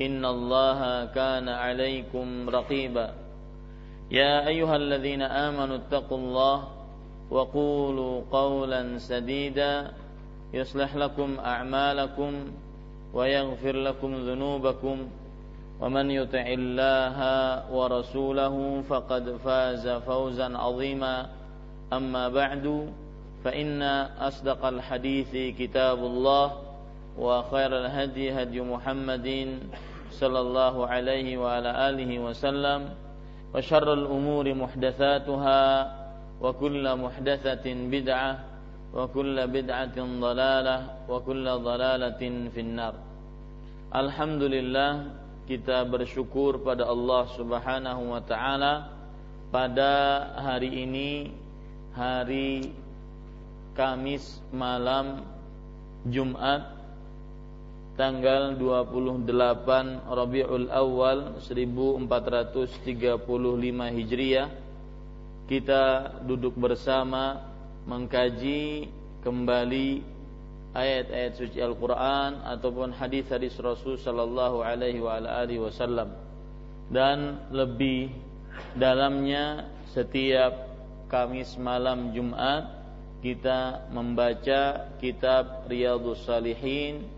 إن الله كان عليكم رقيبا. يا أيها الذين آمنوا اتقوا الله وقولوا قولا سديدا يصلح لكم أعمالكم ويغفر لكم ذنوبكم. ومن يطع الله ورسوله فقد فاز فوزا عظيما. أما بعد فإن أصدق الحديث كتاب الله وخير الهدي هدي محمد صلى الله عليه وعلى آله وسلم وشر الأمور محدثاتها وكل محدثة بدعة وكل بدعة ضلالة وكل ضلالة في النار Alhamdulillah kita bersyukur pada Allah Subhanahu wa taala pada hari ini hari Kamis malam Jumat tanggal 28 Rabiul Awal 1435 Hijriah kita duduk bersama mengkaji kembali ayat-ayat suci Al-Qur'an ataupun hadis-hadis Rasul sallallahu alaihi wasallam. Dan lebih dalamnya setiap Kamis malam Jumat kita membaca kitab Riyadhus Salihin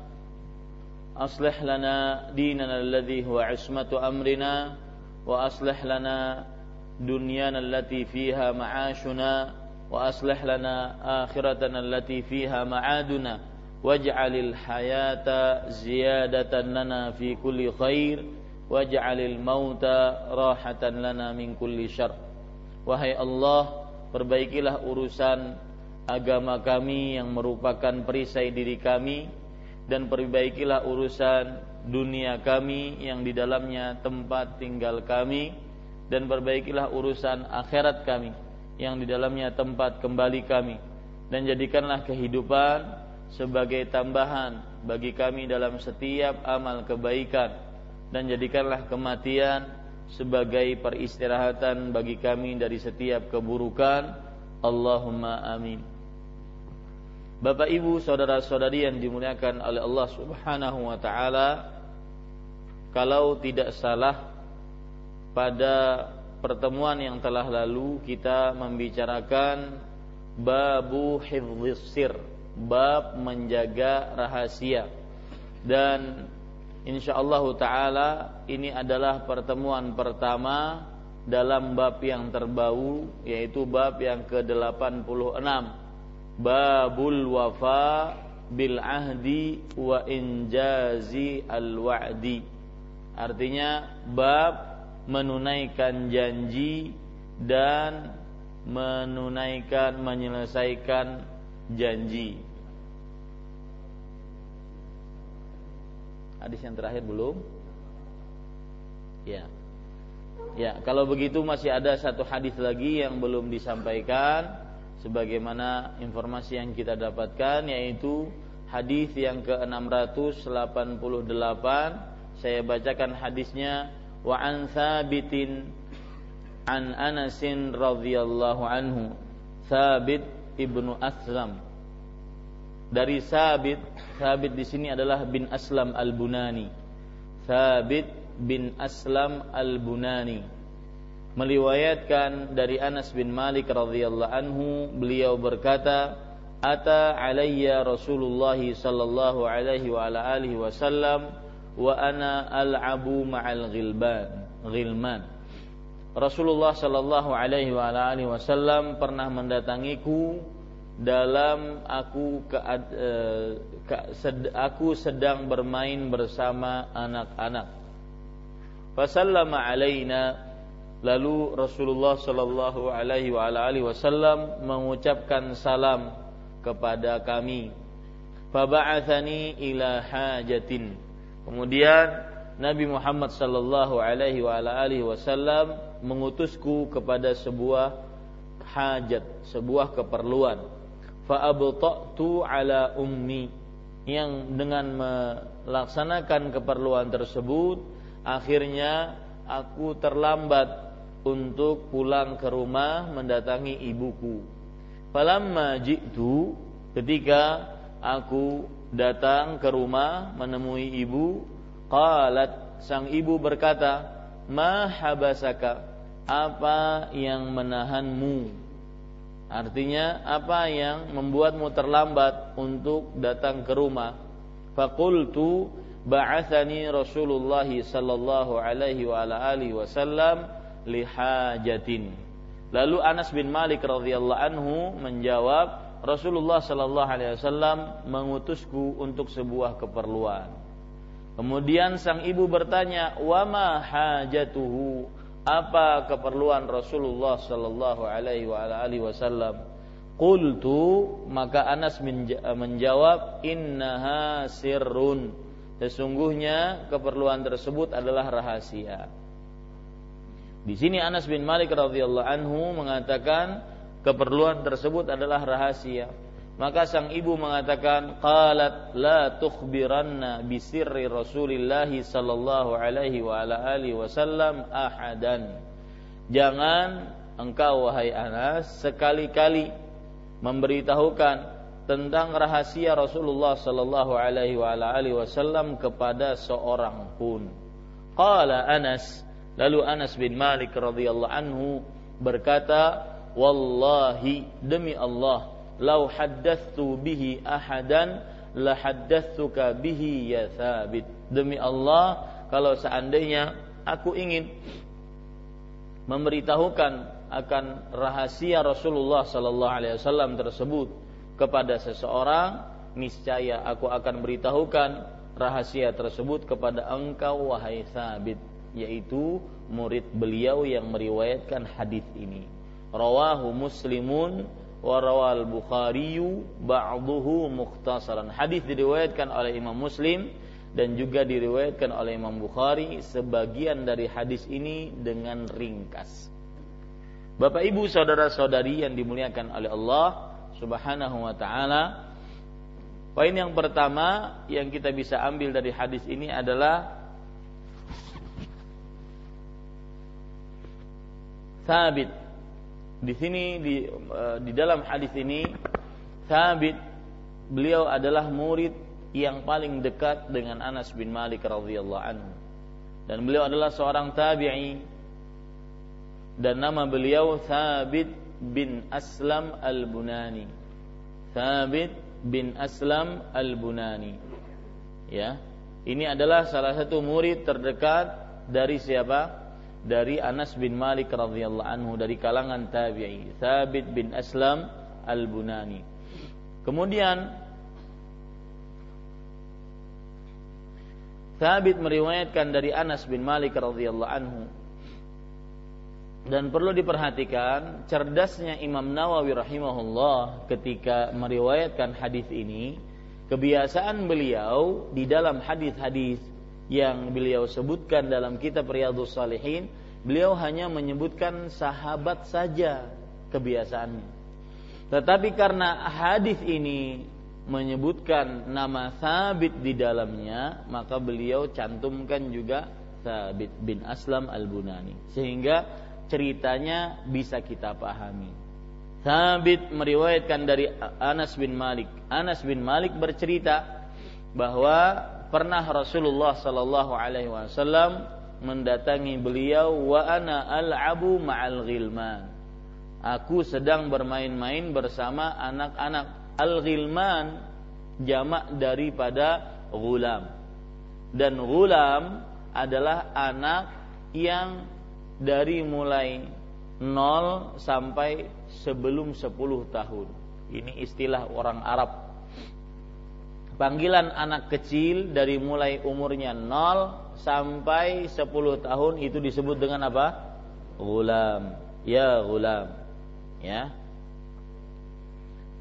أصلح لنا ديننا الذي هو عصمة أمرنا وأصلح لنا دنيانا التي فيها معاشنا وأصلح لنا آخرتنا التي فيها معادنا واجعل الحياة زيادة لنا في كل خير واجعل الموت راحة لنا من كل شر Wahai Allah, perbaikilah urusan agama kami yang merupakan perisai diri kami dan perbaikilah urusan dunia kami yang di dalamnya tempat tinggal kami. Dan perbaikilah urusan akhirat kami yang di dalamnya tempat kembali kami. Dan jadikanlah kehidupan sebagai tambahan bagi kami dalam setiap amal kebaikan. Dan jadikanlah kematian sebagai peristirahatan bagi kami dari setiap keburukan. Allahumma amin Bapak Ibu, saudara-saudari yang dimuliakan oleh Allah Subhanahu wa taala, kalau tidak salah pada pertemuan yang telah lalu kita membicarakan babu hifdzis sir, bab menjaga rahasia. Dan insyaallah taala ini adalah pertemuan pertama dalam bab yang terbau yaitu bab yang ke-86 babul wafa bil ahdi wa injazi al wa'di. Artinya bab menunaikan janji dan menunaikan menyelesaikan janji. Hadis yang terakhir belum? Ya. Ya kalau begitu masih ada satu hadis lagi yang belum disampaikan sebagaimana informasi yang kita dapatkan yaitu hadis yang ke-688 saya bacakan hadisnya wa an thabitin an Anasin radhiyallahu anhu Thabit ibnu Aslam dari Sabit. Sabit di sini adalah bin Aslam al-Bunani. Sabit bin Aslam al-Bunani meliwayatkan dari Anas bin Malik radhiyallahu anhu beliau berkata ata alayya Rasulullah sallallahu alaihi wa ala alihi wasallam wa ana al'abu ma'al ghilban ghilman Rasulullah sallallahu alaihi wa ala alihi wasallam pernah mendatangiku dalam aku ke, uh, ke, sed, aku sedang bermain bersama anak-anak. Fasallama alaina lalu Rasulullah sallallahu alaihi wasallam mengucapkan salam kepada kami. Faba'athani ila hajatin. Kemudian Nabi Muhammad sallallahu alaihi wasallam mengutusku kepada sebuah hajat, sebuah keperluan fa'abta'tu ala ummi yang dengan melaksanakan keperluan tersebut akhirnya aku terlambat untuk pulang ke rumah mendatangi ibuku. Falamma jitu ketika aku datang ke rumah menemui ibu, qalat sang ibu berkata, "Ma habasaka? Apa yang menahanmu?" Artinya apa yang membuatmu terlambat untuk datang ke rumah? Fakultu ba'athani Rasulullah sallallahu alaihi wa alihi wasallam lihajatin. Lalu Anas bin Malik radhiyallahu anhu menjawab, Rasulullah sallallahu alaihi wasallam mengutusku untuk sebuah keperluan. Kemudian sang ibu bertanya, "Wa ma hajatuhu?" apa keperluan Rasulullah sallallahu alaihi wasallam qultu maka Anas menjawab innaha sirrun sesungguhnya keperluan tersebut adalah rahasia di sini Anas bin Malik radhiyallahu anhu mengatakan keperluan tersebut adalah rahasia maka sang ibu mengatakan qalat la tukhbiranna bi sirri Rasulillah sallallahu alaihi wa ala alihi wasallam ahadan. Jangan engkau wahai Anas sekali-kali memberitahukan tentang rahasia Rasulullah sallallahu alaihi wa ala alihi wasallam kepada seorang pun. Qala Anas lalu Anas bin Malik radhiyallahu anhu berkata, "Wallahi demi Allah lau haddatsu bihi ahadan la haddatsuka bihi ya sabit demi Allah kalau seandainya aku ingin memberitahukan akan rahasia Rasulullah sallallahu alaihi wasallam tersebut kepada seseorang niscaya aku akan beritahukan rahasia tersebut kepada engkau wahai sabit yaitu murid beliau yang meriwayatkan hadis ini rawahu muslimun warawal Bukhari ba'duhu mukhtasaran. Hadis diriwayatkan oleh Imam Muslim dan juga diriwayatkan oleh Imam Bukhari sebagian dari hadis ini dengan ringkas. Bapak Ibu saudara-saudari yang dimuliakan oleh Allah Subhanahu wa taala, poin yang pertama yang kita bisa ambil dari hadis ini adalah sabit di sini di uh, di dalam hadis ini Thabit beliau adalah murid yang paling dekat dengan Anas bin Malik radhiyallahu anhu. Dan beliau adalah seorang tabi'i. Dan nama beliau Thabit bin Aslam al-Bunani. Thabit bin Aslam al-Bunani. Ya. Ini adalah salah satu murid terdekat dari siapa dari Anas bin Malik radhiyallahu anhu dari kalangan tabi'i. Thabit bin Aslam al-Bunani. Kemudian Thabit meriwayatkan dari Anas bin Malik radhiyallahu anhu. Dan perlu diperhatikan cerdasnya Imam Nawawi rahimahullah ketika meriwayatkan hadis ini kebiasaan beliau di dalam hadis-hadis yang beliau sebutkan dalam kitab Riyadhus Salihin, beliau hanya menyebutkan sahabat saja kebiasaannya. Tetapi karena hadis ini menyebutkan nama Sabit di dalamnya, maka beliau cantumkan juga Sabit bin Aslam Al-Bunani. Sehingga ceritanya bisa kita pahami. Thabit meriwayatkan dari Anas bin Malik. Anas bin Malik bercerita bahwa pernah Rasulullah sallallahu alaihi wasallam mendatangi beliau wa ana al'abu ma'al ghilman. Aku sedang bermain-main bersama anak-anak. Al-ghilman jamak daripada gulam. Dan gulam adalah anak yang dari mulai 0 sampai sebelum 10 tahun. Ini istilah orang Arab. Panggilan anak kecil dari mulai umurnya 0 sampai 10 tahun itu disebut dengan apa? Gulam. Ya gulam. Ya.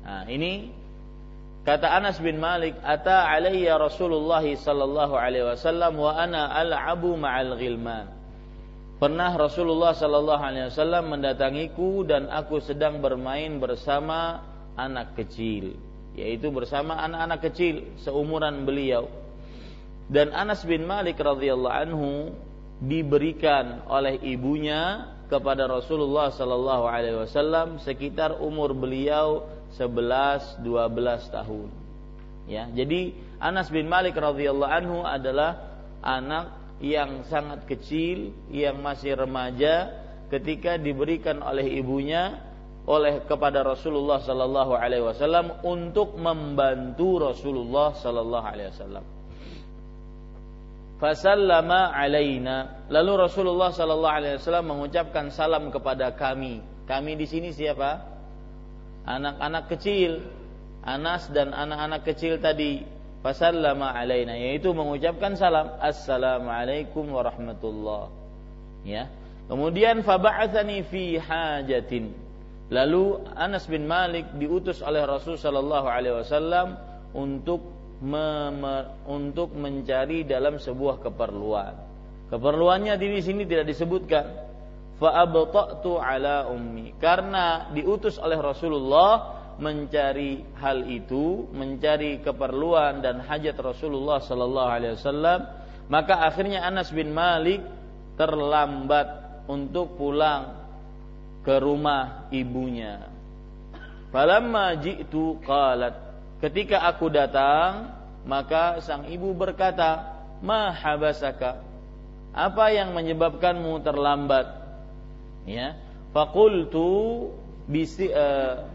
Nah, ini kata Anas bin Malik, "Ata alayya Rasulullah sallallahu alaihi wasallam wa ana al'abu ma'al ghilman." Pernah Rasulullah Sallallahu Alaihi Wasallam mendatangiku dan aku sedang bermain bersama anak kecil, yaitu bersama anak-anak kecil seumuran beliau. Dan Anas bin Malik radhiyallahu anhu diberikan oleh ibunya kepada Rasulullah Sallallahu Alaihi Wasallam sekitar umur beliau 11-12 tahun. Ya, jadi Anas bin Malik radhiyallahu anhu adalah anak yang sangat kecil yang masih remaja ketika diberikan oleh ibunya oleh kepada Rasulullah sallallahu alaihi wasallam untuk membantu Rasulullah sallallahu alaihi wasallam. Fasallama alaina. Lalu Rasulullah sallallahu alaihi wasallam mengucapkan salam kepada kami. Kami di sini siapa? Anak-anak kecil. Anas dan anak-anak kecil tadi fasallama alaina yaitu mengucapkan salam assalamualaikum warahmatullah ya kemudian faba'atsani fi hajatin lalu Anas bin Malik diutus oleh Rasul sallallahu alaihi wasallam untuk untuk mencari dalam sebuah keperluan. Keperluannya di sini tidak disebutkan. Fa abta'tu ala ummi. Karena diutus oleh Rasulullah mencari hal itu, mencari keperluan dan hajat Rasulullah sallallahu alaihi wasallam, maka akhirnya Anas bin Malik terlambat untuk pulang ke rumah ibunya. Falamma ji'tu qalat, ketika aku datang, maka sang ibu berkata, "Ma habasaka?" Apa yang menyebabkanmu terlambat? Ya. Faqultu bisi uh,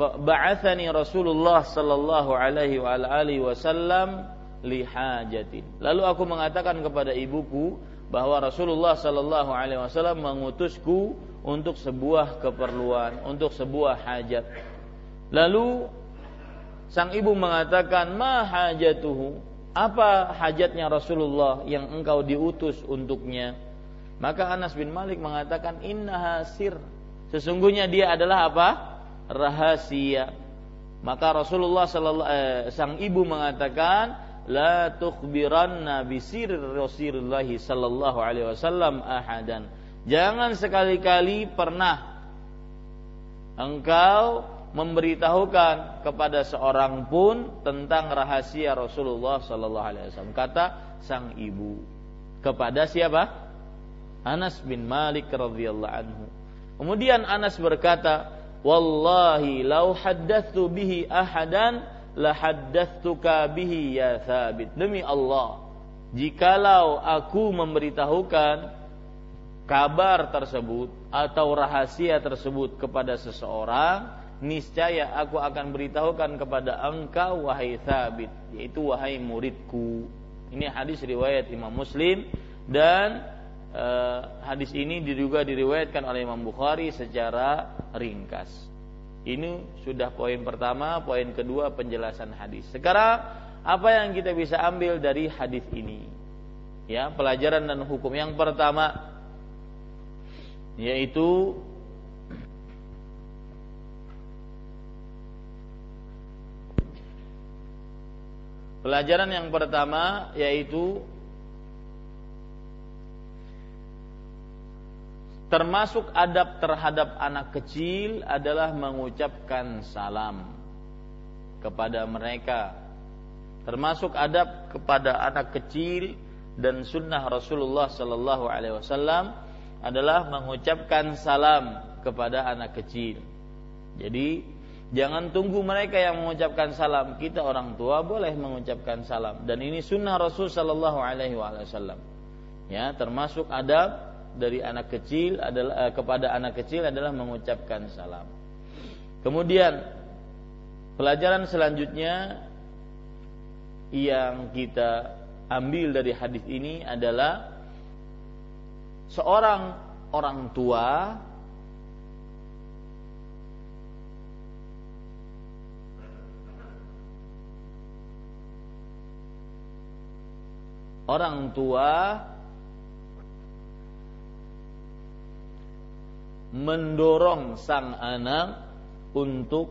ba'athani Rasulullah sallallahu alaihi wa alihi wasallam li hajatin. Lalu aku mengatakan kepada ibuku bahwa Rasulullah sallallahu alaihi wasallam mengutusku untuk sebuah keperluan, untuk sebuah hajat. Lalu sang ibu mengatakan, "Ma hajatuhu?" Apa hajatnya Rasulullah yang engkau diutus untuknya? Maka Anas bin Malik mengatakan, "Innaha sir." Sesungguhnya dia adalah apa? rahasia. Maka Rasulullah eh, sang ibu mengatakan la tukhbiranna bi sirri Rasulullah sallallahu alaihi wasallam ahadan. Jangan sekali-kali pernah engkau memberitahukan kepada seorang pun tentang rahasia Rasulullah sallallahu alaihi wasallam. Kata sang ibu kepada siapa? Anas bin Malik radhiyallahu anhu. Kemudian Anas berkata, Wallahi lau haddatsu bihi ahadan la haddatsuka bihi ya Thabit. Demi Allah, jikalau aku memberitahukan kabar tersebut atau rahasia tersebut kepada seseorang, niscaya aku akan beritahukan kepada engkau wahai Thabit, yaitu wahai muridku. Ini hadis riwayat Imam Muslim dan uh, hadis ini juga diriwayatkan oleh Imam Bukhari secara ringkas. Ini sudah poin pertama, poin kedua penjelasan hadis. Sekarang apa yang kita bisa ambil dari hadis ini? Ya, pelajaran dan hukum yang pertama yaitu Pelajaran yang pertama yaitu Termasuk adab terhadap anak kecil adalah mengucapkan salam kepada mereka. Termasuk adab kepada anak kecil dan sunnah Rasulullah Sallallahu Alaihi Wasallam adalah mengucapkan salam kepada anak kecil. Jadi jangan tunggu mereka yang mengucapkan salam. Kita orang tua boleh mengucapkan salam dan ini sunnah Rasul Shallallahu Alaihi Wasallam. Ya, termasuk adab dari anak kecil adalah eh, kepada anak kecil adalah mengucapkan salam. Kemudian pelajaran selanjutnya yang kita ambil dari hadis ini adalah seorang orang tua orang tua mendorong sang anak untuk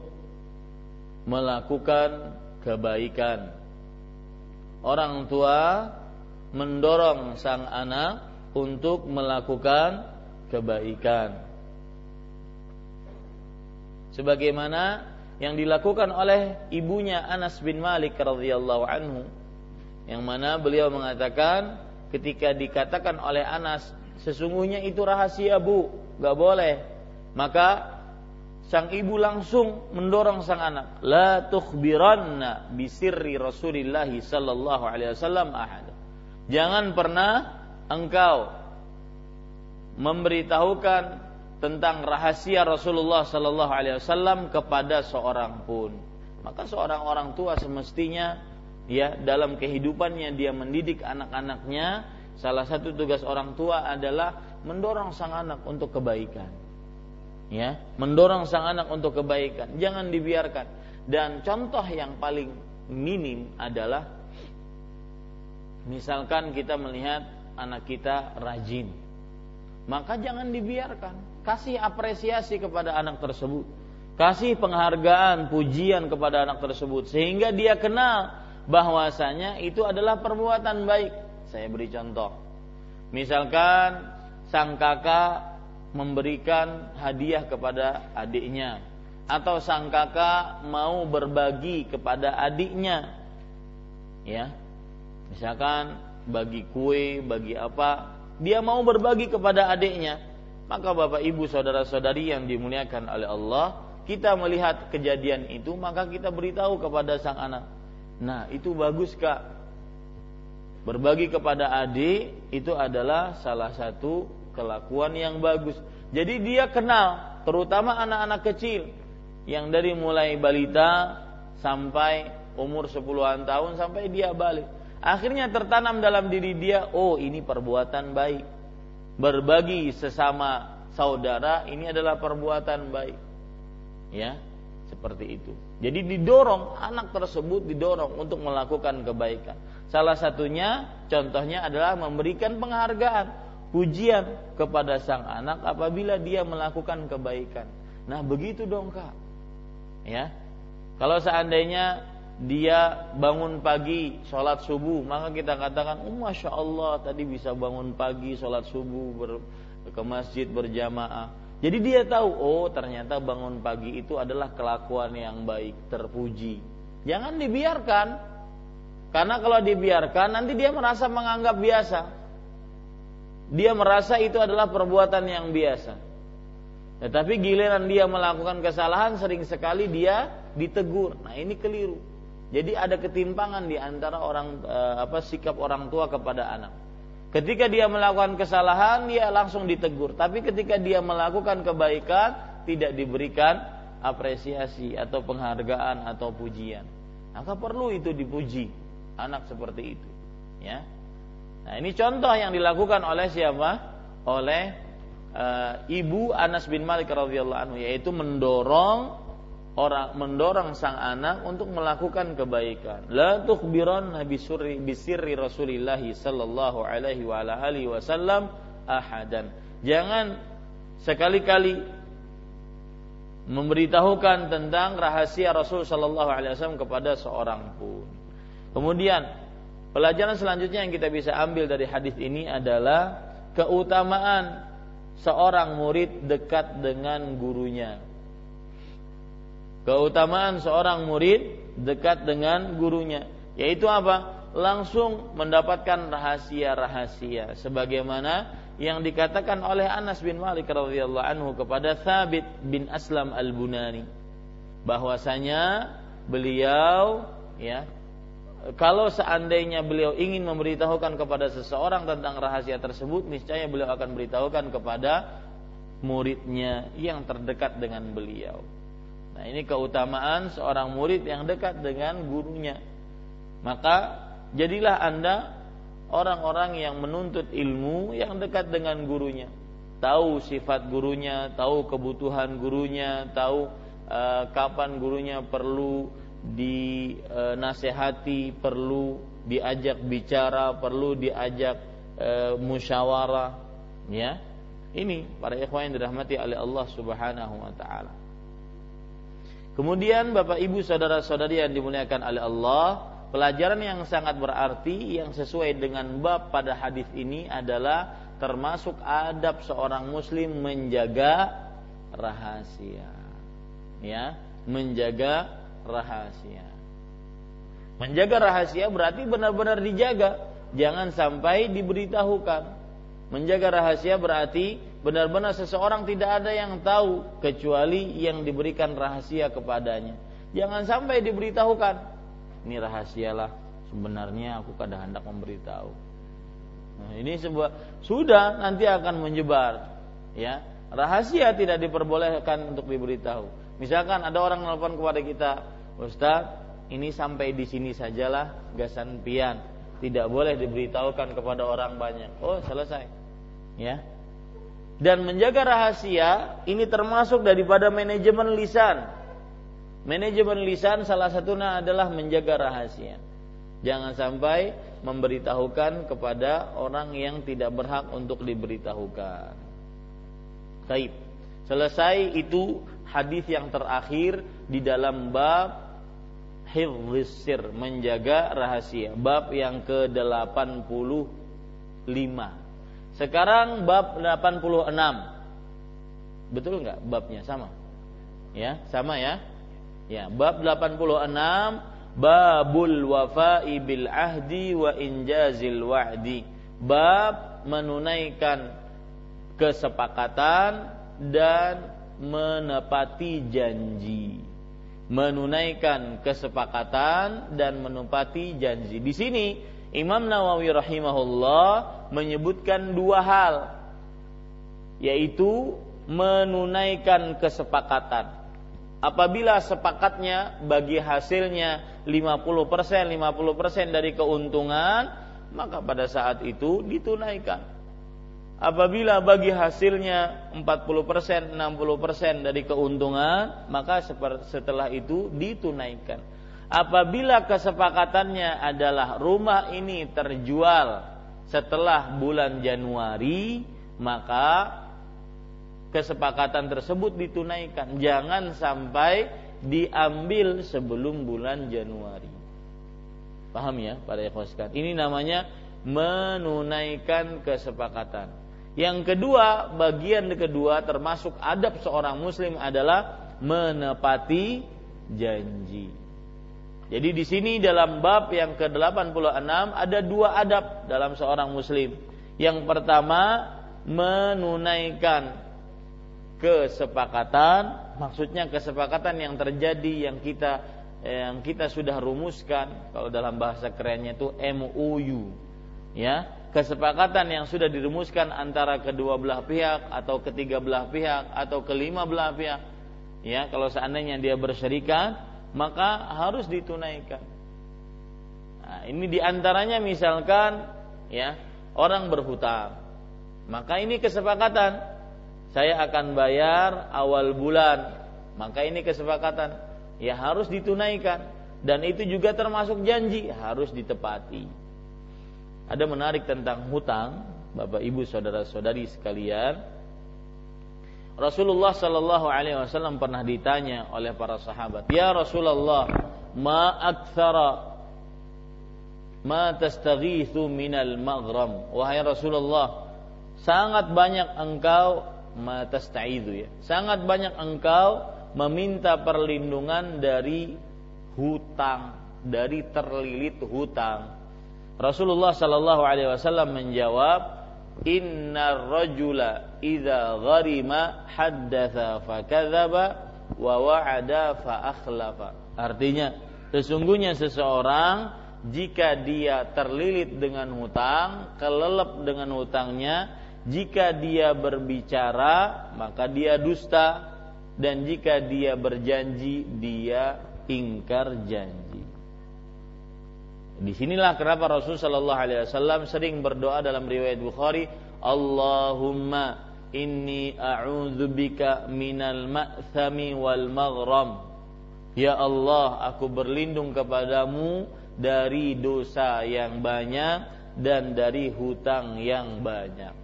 melakukan kebaikan. Orang tua mendorong sang anak untuk melakukan kebaikan. Sebagaimana yang dilakukan oleh ibunya Anas bin Malik radhiyallahu anhu yang mana beliau mengatakan ketika dikatakan oleh Anas sesungguhnya itu rahasia bu gak boleh maka sang ibu langsung mendorong sang anak la tukhbiranna bisirri Rasulillah sallallahu alaihi wasallam ahad jangan pernah engkau memberitahukan tentang rahasia Rasulullah sallallahu alaihi wasallam kepada seorang pun. Maka seorang orang tua semestinya ya dalam kehidupannya dia mendidik anak-anaknya salah satu tugas orang tua adalah mendorong sang anak untuk kebaikan. Ya mendorong sang anak untuk kebaikan. Jangan dibiarkan. Dan contoh yang paling minim adalah misalkan kita melihat anak kita rajin maka jangan dibiarkan kasih apresiasi kepada anak tersebut kasih penghargaan pujian kepada anak tersebut sehingga dia kenal bahwasanya itu adalah perbuatan baik. Saya beri contoh. Misalkan sang kakak memberikan hadiah kepada adiknya atau sang kakak mau berbagi kepada adiknya. Ya. Misalkan bagi kue, bagi apa, dia mau berbagi kepada adiknya. Maka Bapak Ibu saudara-saudari yang dimuliakan oleh Allah, kita melihat kejadian itu maka kita beritahu kepada sang anak Nah, itu bagus Kak. Berbagi kepada adik itu adalah salah satu kelakuan yang bagus. Jadi dia kenal, terutama anak-anak kecil yang dari mulai balita sampai umur 10-an tahun sampai dia balik. Akhirnya tertanam dalam diri dia, oh ini perbuatan baik. Berbagi sesama saudara ini adalah perbuatan baik. Ya, seperti itu. Jadi didorong anak tersebut didorong untuk melakukan kebaikan. Salah satunya contohnya adalah memberikan penghargaan, pujian kepada sang anak apabila dia melakukan kebaikan. Nah, begitu dong, Kak. Ya. Kalau seandainya dia bangun pagi sholat subuh maka kita katakan oh masya Allah tadi bisa bangun pagi sholat subuh ber, ke masjid berjamaah jadi dia tahu, oh ternyata bangun pagi itu adalah kelakuan yang baik, terpuji. Jangan dibiarkan. Karena kalau dibiarkan nanti dia merasa menganggap biasa. Dia merasa itu adalah perbuatan yang biasa. Tetapi giliran dia melakukan kesalahan sering sekali dia ditegur. Nah, ini keliru. Jadi ada ketimpangan di antara orang eh, apa sikap orang tua kepada anak. Ketika dia melakukan kesalahan, dia langsung ditegur. Tapi ketika dia melakukan kebaikan, tidak diberikan apresiasi atau penghargaan atau pujian. Maka perlu itu dipuji anak seperti itu. Ya. Nah ini contoh yang dilakukan oleh siapa? Oleh e, ibu Anas bin Malik radhiyallahu anhu, yaitu mendorong orang mendorong sang anak untuk melakukan kebaikan. La tukhbiran nabi surri bisirri Rasulillah sallallahu alaihi wa alihi wasallam ahadan. Jangan sekali-kali memberitahukan tentang rahasia Rasul sallallahu alaihi wasallam kepada seorang pun. Kemudian pelajaran selanjutnya yang kita bisa ambil dari hadis ini adalah keutamaan seorang murid dekat dengan gurunya keutamaan seorang murid dekat dengan gurunya. Yaitu apa? Langsung mendapatkan rahasia-rahasia. Sebagaimana yang dikatakan oleh Anas bin Malik radhiyallahu anhu kepada Thabit bin Aslam al-Bunani. Bahwasanya beliau ya kalau seandainya beliau ingin memberitahukan kepada seseorang tentang rahasia tersebut, niscaya beliau akan beritahukan kepada muridnya yang terdekat dengan beliau. Nah, ini keutamaan seorang murid yang dekat dengan gurunya. Maka jadilah Anda orang-orang yang menuntut ilmu yang dekat dengan gurunya. Tahu sifat gurunya, tahu kebutuhan gurunya, tahu uh, kapan gurunya perlu dinasehati, perlu diajak bicara, perlu diajak e, musyawarah, ya. Ini para ikhwan yang dirahmati oleh Allah Subhanahu wa taala. Kemudian Bapak Ibu saudara-saudari yang dimuliakan oleh Allah, pelajaran yang sangat berarti yang sesuai dengan bab pada hadis ini adalah termasuk adab seorang muslim menjaga rahasia. Ya, menjaga rahasia. Menjaga rahasia berarti benar-benar dijaga, jangan sampai diberitahukan. Menjaga rahasia berarti benar-benar seseorang tidak ada yang tahu kecuali yang diberikan rahasia kepadanya. Jangan sampai diberitahukan. Ini rahasialah sebenarnya aku kadang hendak memberitahu. Nah, ini sebuah sudah nanti akan menyebar, ya. Rahasia tidak diperbolehkan untuk diberitahu. Misalkan ada orang nelfon kepada kita, Ustaz, ini sampai di sini sajalah gasan pian. Tidak boleh diberitahukan kepada orang banyak. Oh, selesai. Ya. Dan menjaga rahasia ini termasuk daripada manajemen lisan. Manajemen lisan salah satunya adalah menjaga rahasia. Jangan sampai memberitahukan kepada orang yang tidak berhak untuk diberitahukan. Taib. Selesai itu hadis yang terakhir di dalam bab hifzis menjaga rahasia bab yang ke-85 sekarang bab 86 betul nggak babnya? Sama. Ya sama ya? Ya bab 86 babul wafa'i bil ahdi wa injazil wa'di. Bab menunaikan kesepakatan dan menepati janji. Menunaikan kesepakatan dan menepati janji. Di sini Imam Nawawi rahimahullah menyebutkan dua hal yaitu menunaikan kesepakatan. Apabila sepakatnya bagi hasilnya 50% 50% dari keuntungan, maka pada saat itu ditunaikan Apabila bagi hasilnya 40%, 60% dari keuntungan, maka setelah itu ditunaikan. Apabila kesepakatannya adalah rumah ini terjual setelah bulan Januari, maka kesepakatan tersebut ditunaikan. Jangan sampai diambil sebelum bulan Januari. Paham ya, para ikhwan Ini namanya menunaikan kesepakatan. Yang kedua, bagian kedua termasuk adab seorang muslim adalah menepati janji. Jadi di sini dalam bab yang ke-86 ada dua adab dalam seorang muslim. Yang pertama, menunaikan kesepakatan, maksudnya kesepakatan yang terjadi yang kita yang kita sudah rumuskan. Kalau dalam bahasa kerennya itu MOU ya. Kesepakatan yang sudah dirumuskan antara kedua belah pihak atau ketiga belah pihak atau kelima belah pihak ya. Kalau seandainya dia berserikat maka harus ditunaikan. Nah, ini di antaranya misalkan ya orang berhutang. Maka ini kesepakatan. Saya akan bayar awal bulan. Maka ini kesepakatan. Ya harus ditunaikan. Dan itu juga termasuk janji harus ditepati. Ada menarik tentang hutang, Bapak Ibu saudara-saudari sekalian. Rasulullah Shallallahu Alaihi Wasallam pernah ditanya oleh para sahabat, Ya Rasulullah, ma akthara ma tastaghithu minal maghram. Wahai Rasulullah, sangat banyak engkau ma tasta'idhu ya. Sangat banyak engkau meminta perlindungan dari hutang, dari terlilit hutang. Rasulullah Shallallahu Alaihi Wasallam menjawab, inna rajula idza gharima haddatha fakadzaba wa wa'ada fa akhlafa. Artinya, sesungguhnya seseorang jika dia terlilit dengan hutang, kelelep dengan hutangnya, jika dia berbicara maka dia dusta dan jika dia berjanji dia ingkar janji. Di sinilah kenapa Rasul Shallallahu Alaihi Wasallam sering berdoa dalam riwayat Bukhari, Allahumma inni a'udzubika minal ma'thami wal maghram. Ya Allah, aku berlindung kepadamu dari dosa yang banyak dan dari hutang yang banyak.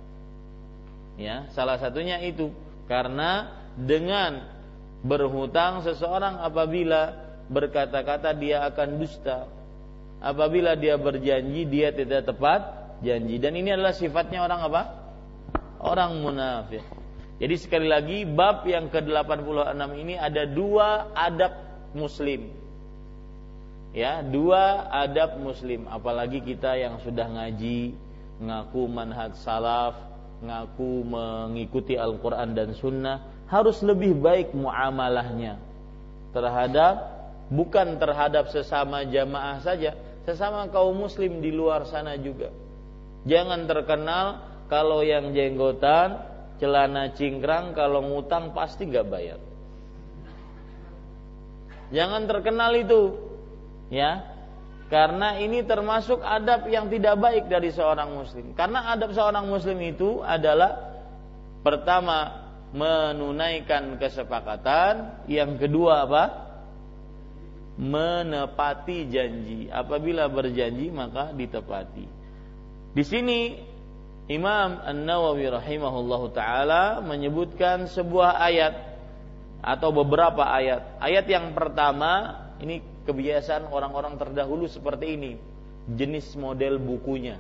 Ya, salah satunya itu karena dengan berhutang seseorang apabila berkata-kata dia akan dusta. Apabila dia berjanji dia tidak tepat janji dan ini adalah sifatnya orang apa? Orang munafik. Jadi sekali lagi bab yang ke-86 ini ada dua adab muslim ya dua adab muslim apalagi kita yang sudah ngaji ngaku manhaj salaf ngaku mengikuti Al-Quran dan Sunnah harus lebih baik muamalahnya terhadap bukan terhadap sesama jamaah saja sesama kaum muslim di luar sana juga. Jangan terkenal kalau yang jenggotan celana cingkrang kalau ngutang pasti gak bayar. Jangan terkenal itu ya. Karena ini termasuk adab yang tidak baik dari seorang muslim. Karena adab seorang muslim itu adalah pertama menunaikan kesepakatan yang kedua apa menepati janji apabila berjanji maka ditepati di sini Imam An-Nawawi rahimahullahu taala menyebutkan sebuah ayat atau beberapa ayat. Ayat yang pertama ini kebiasaan orang-orang terdahulu seperti ini. Jenis model bukunya.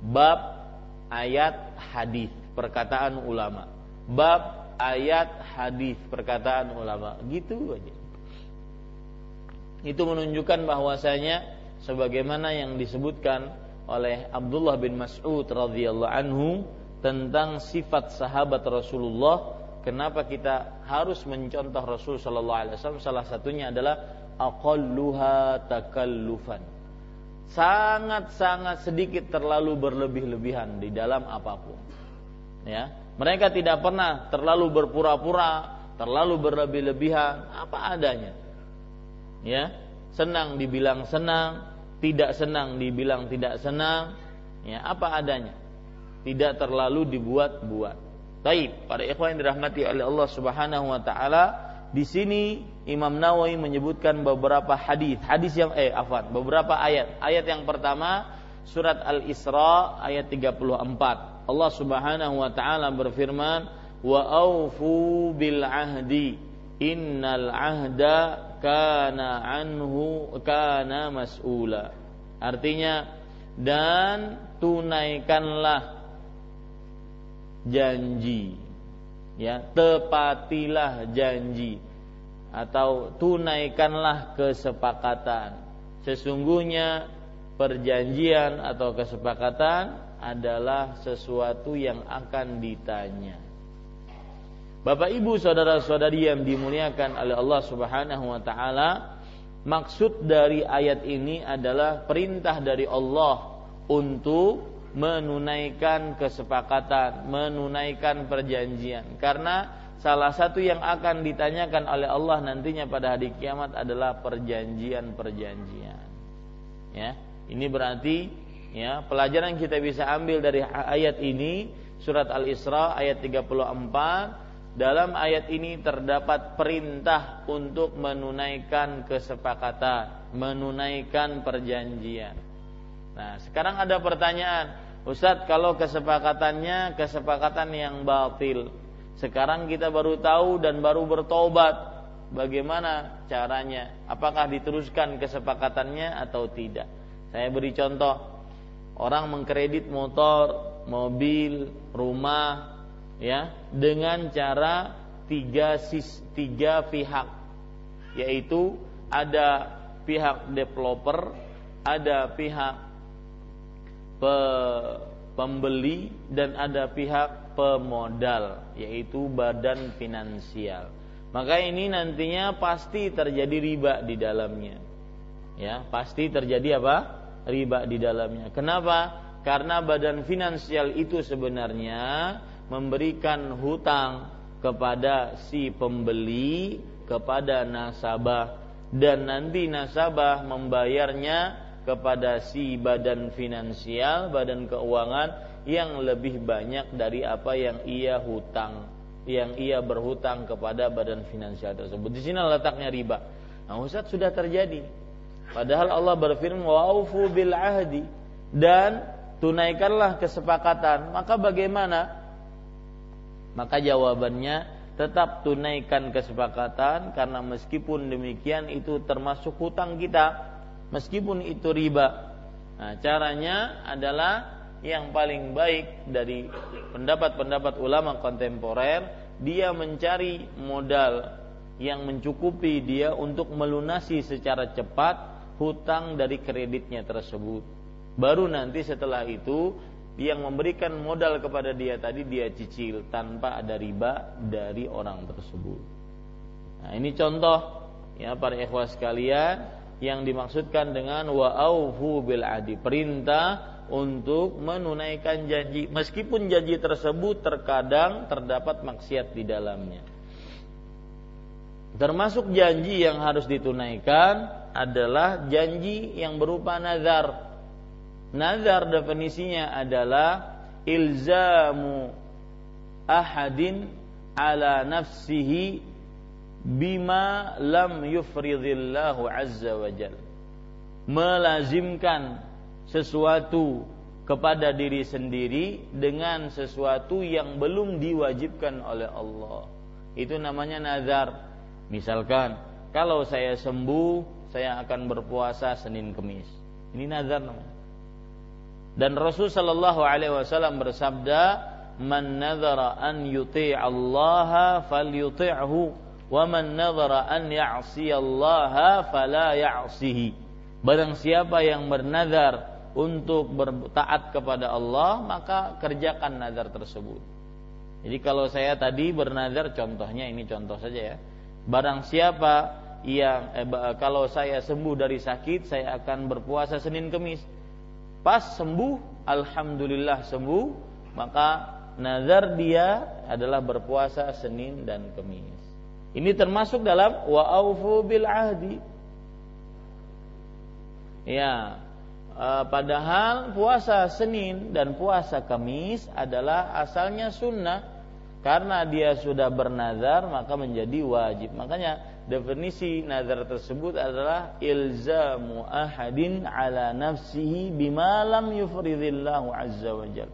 Bab ayat hadis perkataan ulama. Bab ayat hadis perkataan ulama. Gitu aja. Itu menunjukkan bahwasanya sebagaimana yang disebutkan oleh Abdullah bin Mas'ud radhiyallahu anhu tentang sifat sahabat Rasulullah kenapa kita harus mencontoh Rasul sallallahu alaihi wasallam salah satunya adalah aqalluha takallufan. Sangat-sangat sedikit terlalu berlebih-lebihan di dalam apa pun. Ya, mereka tidak pernah terlalu berpura-pura, terlalu berlebih-lebihan, apa adanya. Ya, senang dibilang senang, tidak senang dibilang tidak senang, ya apa adanya. Tidak terlalu dibuat-buat. Baik, para ikhwan yang dirahmati oleh Allah Subhanahu wa taala, di sini Imam Nawawi menyebutkan beberapa hadis, hadis yang eh afwan, beberapa ayat. Ayat yang pertama surat Al-Isra ayat 34. Allah Subhanahu wa taala berfirman, "Wa aufu bil ahdi, innal ahda kana anhu kana mas'ula." Artinya dan tunaikanlah janji. Ya tepatilah janji. Atau tunaikanlah kesepakatan. Sesungguhnya perjanjian atau kesepakatan adalah sesuatu yang akan ditanya Bapak Ibu saudara-saudari yang dimuliakan oleh Allah Subhanahu wa taala maksud dari ayat ini adalah perintah dari Allah untuk menunaikan kesepakatan, menunaikan perjanjian. Karena salah satu yang akan ditanyakan oleh Allah nantinya pada hari kiamat adalah perjanjian-perjanjian. Ya, ini berarti ya pelajaran kita bisa ambil dari ayat ini surat Al-Isra ayat 34 dalam ayat ini terdapat perintah untuk menunaikan kesepakatan, menunaikan perjanjian. Nah, sekarang ada pertanyaan, Ustadz kalau kesepakatannya kesepakatan yang batil Sekarang kita baru tahu dan baru bertobat Bagaimana caranya Apakah diteruskan kesepakatannya atau tidak Saya beri contoh Orang mengkredit motor, mobil, rumah ya Dengan cara tiga, sis, tiga pihak Yaitu ada pihak developer Ada pihak pembeli dan ada pihak pemodal yaitu badan finansial. Maka ini nantinya pasti terjadi riba di dalamnya. Ya, pasti terjadi apa? Riba di dalamnya. Kenapa? Karena badan finansial itu sebenarnya memberikan hutang kepada si pembeli kepada nasabah dan nanti nasabah membayarnya kepada si badan finansial, badan keuangan yang lebih banyak dari apa yang ia hutang, yang ia berhutang kepada badan finansial tersebut. Di sini letaknya riba. Nah, Ustaz sudah terjadi. Padahal Allah berfirman wa'ufu bil ahdi dan tunaikanlah kesepakatan. Maka bagaimana? Maka jawabannya tetap tunaikan kesepakatan karena meskipun demikian itu termasuk hutang kita meskipun itu riba. Nah, caranya adalah yang paling baik dari pendapat-pendapat ulama kontemporer dia mencari modal yang mencukupi dia untuk melunasi secara cepat hutang dari kreditnya tersebut. Baru nanti setelah itu yang memberikan modal kepada dia tadi dia cicil tanpa ada riba dari orang tersebut. Nah, ini contoh ya para ikhwas sekalian yang dimaksudkan dengan wa aufu bil adi perintah untuk menunaikan janji meskipun janji tersebut terkadang terdapat maksiat di dalamnya. Termasuk janji yang harus ditunaikan adalah janji yang berupa nazar Nazar definisinya adalah ilzamu ahadin ala nafsihi bima lam yufridillahu azza wa jal. Melazimkan sesuatu kepada diri sendiri dengan sesuatu yang belum diwajibkan oleh Allah. Itu namanya nazar. Misalkan, kalau saya sembuh, saya akan berpuasa Senin Kemis. Ini nazar namanya. Dan Rasul sallallahu alaihi wasallam bersabda, "Man nadhara an yuti' Allah falyuti'hu wa man nadhara an ya'si Allah fala ya'sihi." Barang siapa yang bernazar untuk bertaat kepada Allah, maka kerjakan nazar tersebut. Jadi kalau saya tadi bernazar contohnya ini contoh saja ya. Barang siapa yang eh, kalau saya sembuh dari sakit, saya akan berpuasa Senin Kemis pas sembuh alhamdulillah sembuh maka nazar dia adalah berpuasa Senin dan Kemis. Ini termasuk dalam wa aufu bil ahdi. Ya e, padahal puasa Senin dan puasa Kamis adalah asalnya sunnah karena dia sudah bernazar maka menjadi wajib makanya definisi nazar tersebut adalah ilzamu ahadin ala nafsihi bima lam yufridillahu azza wajal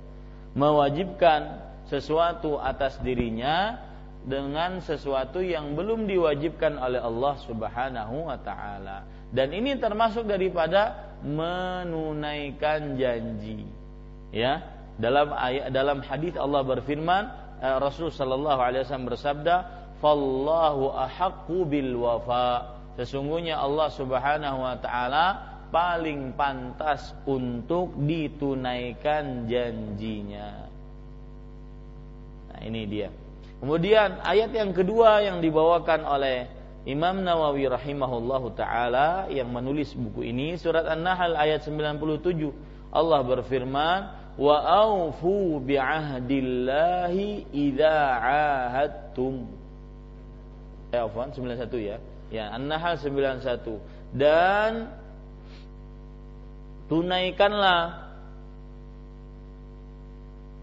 mewajibkan sesuatu atas dirinya dengan sesuatu yang belum diwajibkan oleh Allah Subhanahu wa taala. Dan ini termasuk daripada menunaikan janji. Ya, dalam ayat dalam hadis Allah berfirman, Rasul sallallahu alaihi wasallam bersabda, fallahu ahaqqu bil wafa. Sesungguhnya Allah Subhanahu wa taala paling pantas untuk ditunaikan janjinya. Nah ini dia. Kemudian ayat yang kedua yang dibawakan oleh Imam Nawawi rahimahullahu taala yang menulis buku ini surat An-Nahl ayat 97 Allah berfirman wa aufu bi ahdillahi idza ahadtum eh afwan 91 ya. Ya, An-Nahl 91. Dan tunaikanlah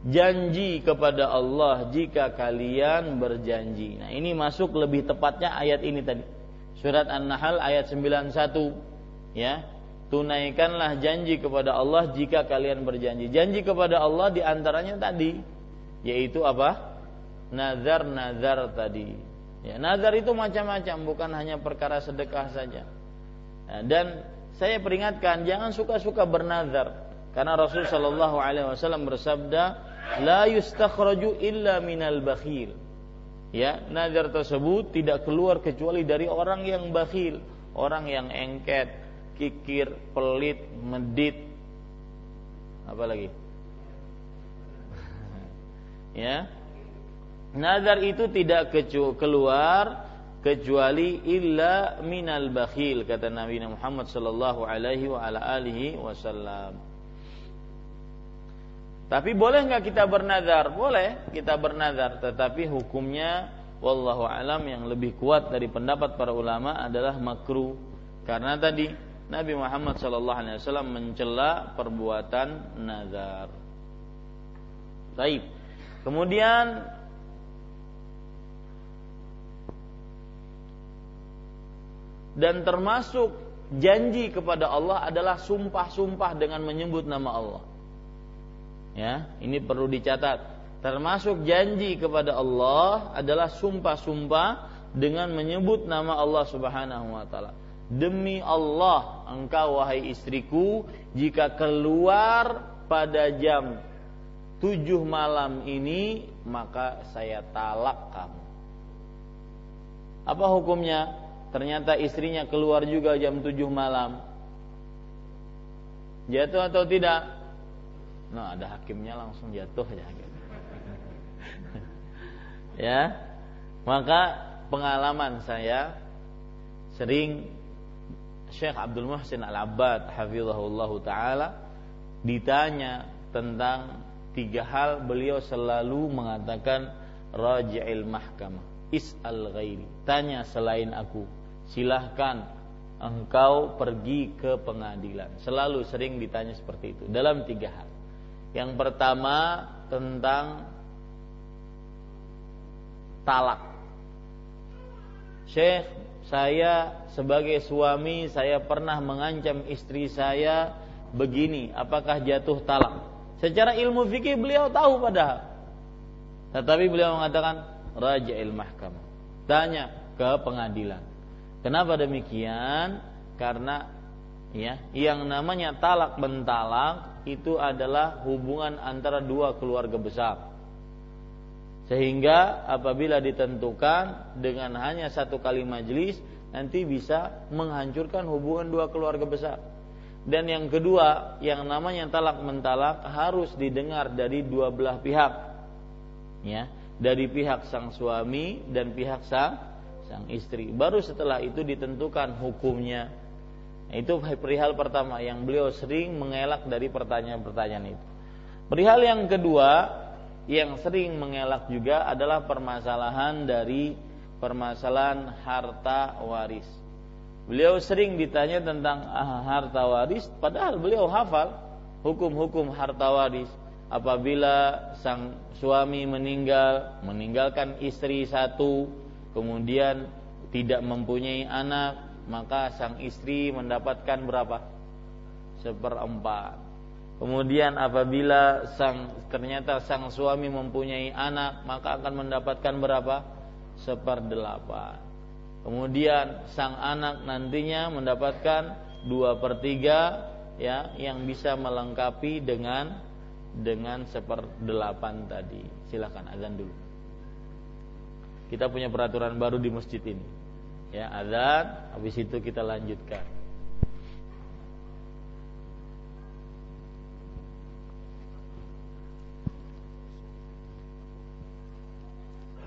janji kepada Allah jika kalian berjanji. Nah, ini masuk lebih tepatnya ayat ini tadi. Surat An-Nahl ayat 91. Ya. Tunaikanlah janji kepada Allah jika kalian berjanji. Janji kepada Allah di antaranya tadi yaitu apa? Nazar-nazar tadi. Ya, nazar itu macam-macam, bukan hanya perkara sedekah saja. Ya, dan saya peringatkan jangan suka-suka bernazar karena Rasul Shallallahu Alaihi Wasallam bersabda, la yustakhraju illa minal bakhil. Ya, nazar tersebut tidak keluar kecuali dari orang yang bakhil, orang yang engket, kikir, pelit, medit, apa lagi? ya nazar itu tidak keluar kecuali illa minal bakhil kata Nabi Muhammad sallallahu alaihi wa ala alihi wasallam. Tapi boleh nggak kita bernazar? Boleh kita bernazar, tetapi hukumnya wallahu alam yang lebih kuat dari pendapat para ulama adalah makruh. Karena tadi Nabi Muhammad sallallahu alaihi wasallam mencela perbuatan nazar. Baik. Kemudian dan termasuk janji kepada Allah adalah sumpah-sumpah dengan menyebut nama Allah. Ya, ini perlu dicatat. Termasuk janji kepada Allah adalah sumpah-sumpah dengan menyebut nama Allah Subhanahu wa taala. Demi Allah, engkau wahai istriku, jika keluar pada jam tujuh malam ini, maka saya talak kamu. Apa hukumnya? ternyata istrinya keluar juga jam 7 malam jatuh atau tidak nah ada hakimnya langsung jatuh ya ya maka pengalaman saya sering Syekh Abdul Muhsin Al-Abbad hafizahullah taala ditanya tentang tiga hal beliau selalu mengatakan raji'il mahkamah is'al ghairi tanya selain aku silahkan engkau pergi ke pengadilan. Selalu sering ditanya seperti itu dalam tiga hal. Yang pertama tentang talak. Syekh, saya sebagai suami saya pernah mengancam istri saya begini, apakah jatuh talak? Secara ilmu fikih beliau tahu padahal. Tetapi beliau mengatakan raja mahkamah. Tanya ke pengadilan. Kenapa demikian? Karena ya, yang namanya talak mentalak itu adalah hubungan antara dua keluarga besar. Sehingga apabila ditentukan dengan hanya satu kali majelis nanti bisa menghancurkan hubungan dua keluarga besar. Dan yang kedua, yang namanya talak mentalak harus didengar dari dua belah pihak. Ya, dari pihak sang suami dan pihak sang sang istri. Baru setelah itu ditentukan hukumnya. Itu perihal pertama yang beliau sering mengelak dari pertanyaan-pertanyaan itu. Perihal yang kedua yang sering mengelak juga adalah permasalahan dari permasalahan harta waris. Beliau sering ditanya tentang ah, harta waris, padahal beliau hafal hukum-hukum harta waris. Apabila sang suami meninggal, meninggalkan istri satu, kemudian tidak mempunyai anak, maka sang istri mendapatkan berapa? Seperempat. Kemudian apabila sang ternyata sang suami mempunyai anak, maka akan mendapatkan berapa? Seperdelapan. Kemudian sang anak nantinya mendapatkan dua per tiga ya yang bisa melengkapi dengan dengan seperdelapan tadi. Silakan azan dulu. Kita punya peraturan baru di masjid ini. Ya, azan, habis itu kita lanjutkan.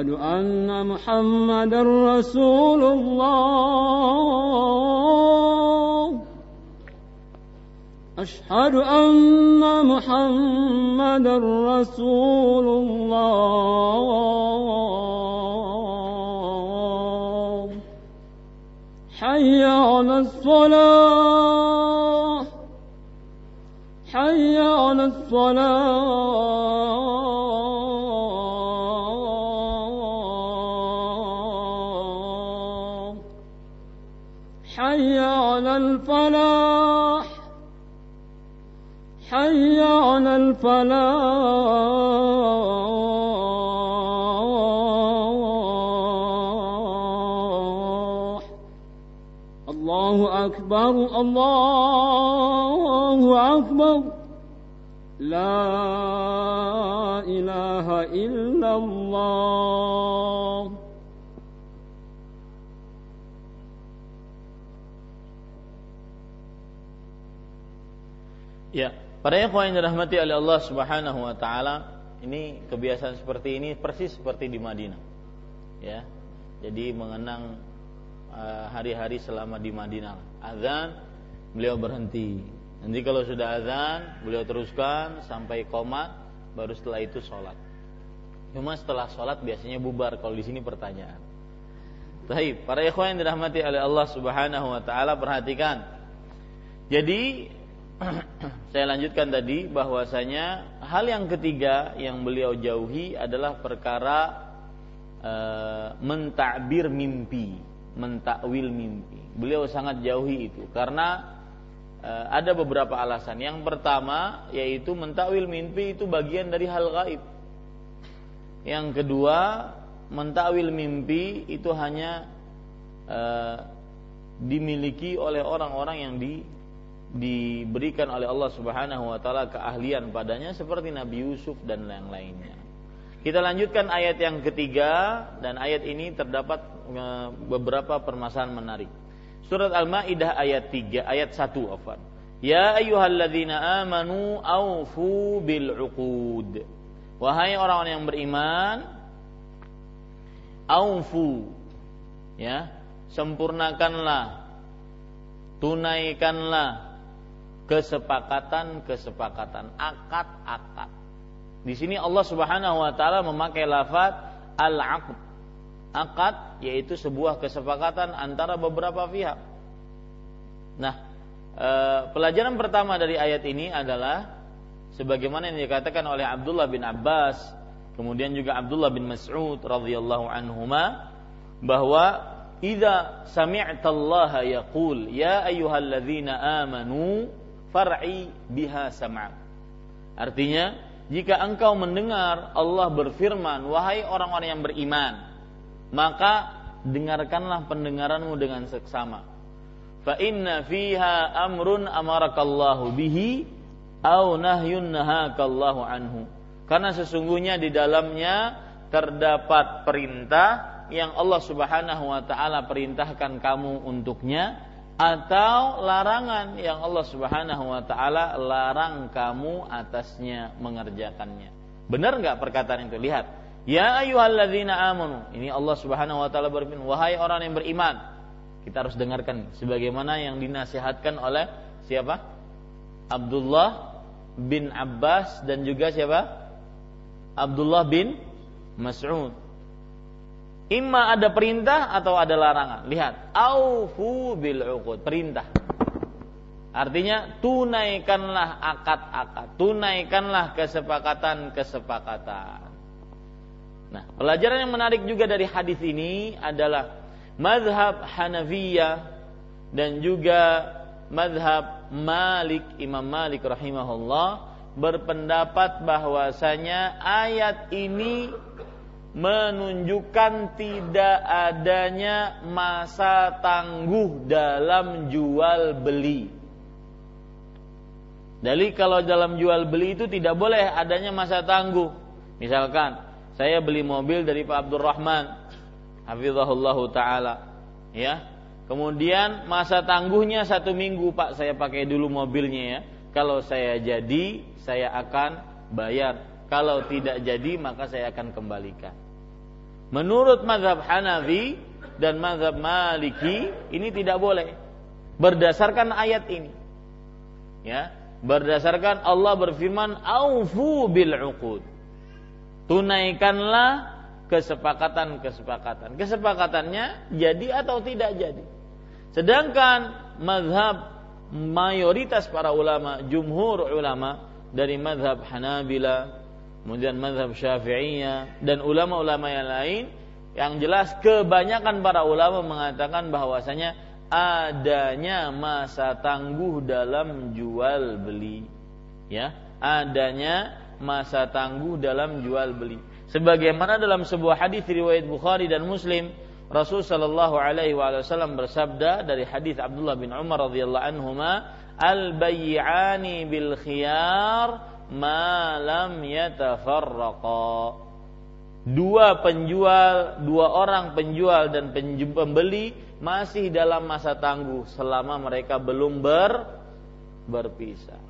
أشهد أن محمد رسول الله. أشهد أن محمد رسول الله. حي على الصلاة. حي على الصلاة. الفلاح. الله أكبر الله أكبر. لا إله إلا الله. Ya, para ikhwan yang dirahmati oleh Allah Subhanahu wa taala, ini kebiasaan seperti ini persis seperti di Madinah. Ya. Jadi mengenang uh, hari-hari selama di Madinah. Azan, beliau berhenti. Nanti kalau sudah azan, beliau teruskan sampai komat, baru setelah itu sholat. Cuma setelah sholat biasanya bubar. Kalau di sini pertanyaan. Baik, para ikhwan yang dirahmati oleh Allah Subhanahu wa taala perhatikan. Jadi saya lanjutkan tadi bahwasanya hal yang ketiga yang beliau jauhi adalah perkara e, mentakbir mimpi, mentakwil mimpi. Beliau sangat jauhi itu karena e, ada beberapa alasan. Yang pertama yaitu mentakwil mimpi itu bagian dari hal gaib. Yang kedua, mentakwil mimpi itu hanya e, dimiliki oleh orang-orang yang di diberikan oleh Allah Subhanahu wa taala keahlian padanya seperti Nabi Yusuf dan yang lainnya. Kita lanjutkan ayat yang ketiga dan ayat ini terdapat e, beberapa permasalahan menarik. Surat Al-Maidah ayat 3 ayat 1 afan. Ya ayyuhalladzina amanu aufu bil uqud. Wahai orang-orang yang beriman, aufu ya, sempurnakanlah tunaikanlah kesepakatan-kesepakatan, akad-akad. Di sini Allah Subhanahu wa taala memakai lafaz al-aqd. Akad yaitu sebuah kesepakatan antara beberapa pihak. Nah, e, pelajaran pertama dari ayat ini adalah sebagaimana yang dikatakan oleh Abdullah bin Abbas, kemudian juga Abdullah bin Mas'ud radhiyallahu anhuma bahwa idza sami'tallaha yaqul ya ayyuhalladzina amanu far'i biha sama. Artinya, jika engkau mendengar Allah berfirman, wahai orang-orang yang beriman, maka dengarkanlah pendengaranmu dengan seksama. Fa inna fiha amrun amarakallahu bihi au nahyun nahakallahu anhu. Karena sesungguhnya di dalamnya terdapat perintah yang Allah Subhanahu wa taala perintahkan kamu untuknya atau larangan yang Allah Subhanahu wa taala larang kamu atasnya mengerjakannya. Benar nggak perkataan itu? Lihat. Ya ayyuhalladzina amanu. Ini Allah Subhanahu wa taala berfirman, wahai orang yang beriman. Kita harus dengarkan sebagaimana yang dinasihatkan oleh siapa? Abdullah bin Abbas dan juga siapa? Abdullah bin Mas'ud Imma ada perintah atau ada larangan. Lihat, aufu bil uqud, perintah. Artinya tunaikanlah akad-akad, tunaikanlah kesepakatan-kesepakatan. Nah, pelajaran yang menarik juga dari hadis ini adalah mazhab Hanafiyah dan juga mazhab Malik Imam Malik rahimahullah berpendapat bahwasanya ayat ini menunjukkan tidak adanya masa tangguh dalam jual beli. Jadi kalau dalam jual beli itu tidak boleh adanya masa tangguh. Misalkan saya beli mobil dari Pak Abdurrahman, Hafizahullah Taala, ya. Kemudian masa tangguhnya satu minggu Pak saya pakai dulu mobilnya ya. Kalau saya jadi saya akan bayar kalau tidak jadi maka saya akan kembalikan. Menurut mazhab Hanafi dan mazhab Maliki ini tidak boleh berdasarkan ayat ini. Ya, berdasarkan Allah berfirman aufu bil uqud. Tunaikanlah kesepakatan-kesepakatan. Kesepakatannya jadi atau tidak jadi. Sedangkan mazhab mayoritas para ulama, jumhur ulama dari mazhab Hanabila, kemudian mazhab Syafi'iyah dan ulama-ulama yang lain yang jelas kebanyakan para ulama mengatakan bahwasanya adanya masa tangguh dalam jual beli. Ya, adanya masa tangguh dalam jual beli. Sebagaimana dalam sebuah hadis riwayat Bukhari dan Muslim, Rasul Shallallahu Alaihi Wasallam bersabda dari hadis Abdullah bin Umar radhiyallahu anhuma, al bayyani bil khiyar ma lam yatafarraqa dua penjual, dua orang penjual dan pembeli masih dalam masa tangguh selama mereka belum ber berpisah.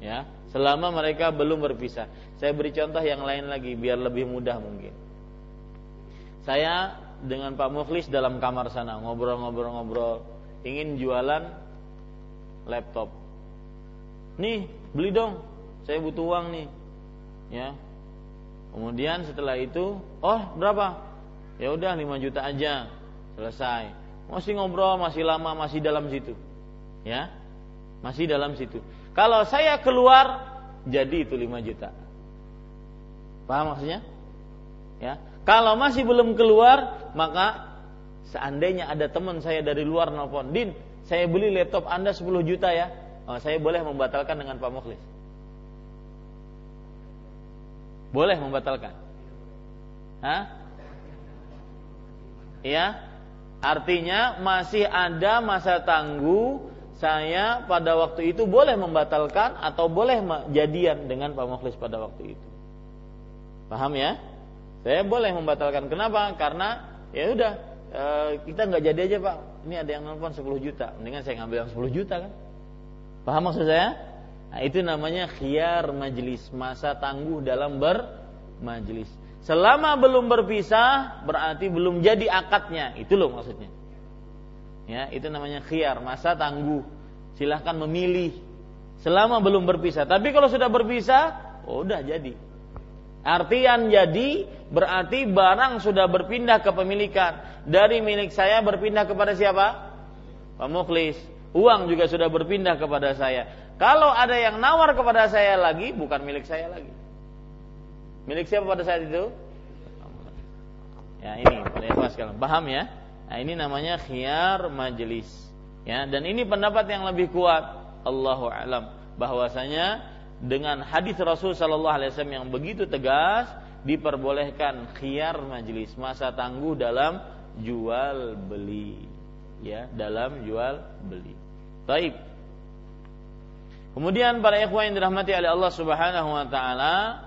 Ya, selama mereka belum berpisah. Saya beri contoh yang lain lagi biar lebih mudah mungkin. Saya dengan Pak Mukhlis dalam kamar sana ngobrol-ngobrol-ngobrol, ingin jualan laptop. Nih, beli dong. Saya butuh uang nih. Ya, Kemudian setelah itu, oh berapa? Ya udah 5 juta aja. Selesai. Masih ngobrol, masih lama, masih dalam situ. Ya. Masih dalam situ. Kalau saya keluar jadi itu 5 juta. Paham maksudnya? Ya. Kalau masih belum keluar, maka seandainya ada teman saya dari luar nelfon, "Din, saya beli laptop Anda 10 juta ya." Oh, saya boleh membatalkan dengan Pak Mukhlis. Boleh membatalkan? Hah? Ya, artinya masih ada masa tangguh saya pada waktu itu boleh membatalkan atau boleh jadian dengan Pak Mukhlis pada waktu itu. Paham ya? Saya boleh membatalkan. Kenapa? Karena ya udah e, kita nggak jadi aja Pak. Ini ada yang nelfon 10 juta. Mendingan saya ngambil yang 10 juta kan? Paham maksud saya? Nah, itu namanya khiyar majlis, masa tangguh dalam bermajlis. Selama belum berpisah berarti belum jadi akadnya, itu loh maksudnya. Ya, itu namanya khiyar, masa tangguh. Silahkan memilih selama belum berpisah. Tapi kalau sudah berpisah, oh udah jadi. Artian jadi berarti barang sudah berpindah ke pemilikan. Dari milik saya berpindah kepada siapa? Pak Muklis. Uang juga sudah berpindah kepada saya. Kalau ada yang nawar kepada saya lagi, bukan milik saya lagi. Milik siapa pada saat itu? Ya ini, pada sekarang. Paham ya? Nah, ini namanya khiyar majelis. Ya, dan ini pendapat yang lebih kuat. Allahu alam bahwasanya dengan hadis Rasul Shallallahu Alaihi Wasallam yang begitu tegas diperbolehkan khiyar majelis masa tangguh dalam jual beli ya dalam jual beli. Taib. Kemudian para ikhwan yang dirahmati oleh Allah Subhanahu wa taala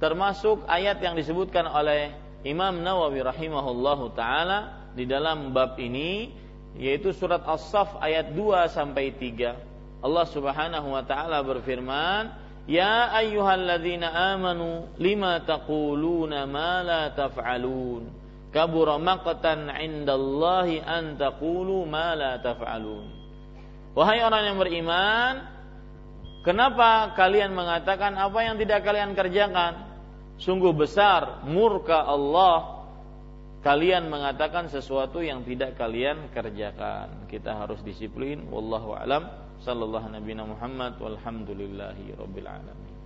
termasuk ayat yang disebutkan oleh Imam Nawawi rahimahullahu taala di dalam bab ini yaitu surat As-Saff ayat 2 sampai 3. Allah Subhanahu wa taala berfirman, "Ya ayyuhalladzina amanu lima taquluna ma la taf'alun? Kabura maqtan 'indallahi an taqulu ma la taf'alun." Wahai orang yang beriman, Kenapa kalian mengatakan apa yang tidak kalian kerjakan? Sungguh besar murka Allah kalian mengatakan sesuatu yang tidak kalian kerjakan. Kita harus disiplin. Wallahu alam. Sallallahu Nabi Muhammad walhamdulillahi rabbil alamin.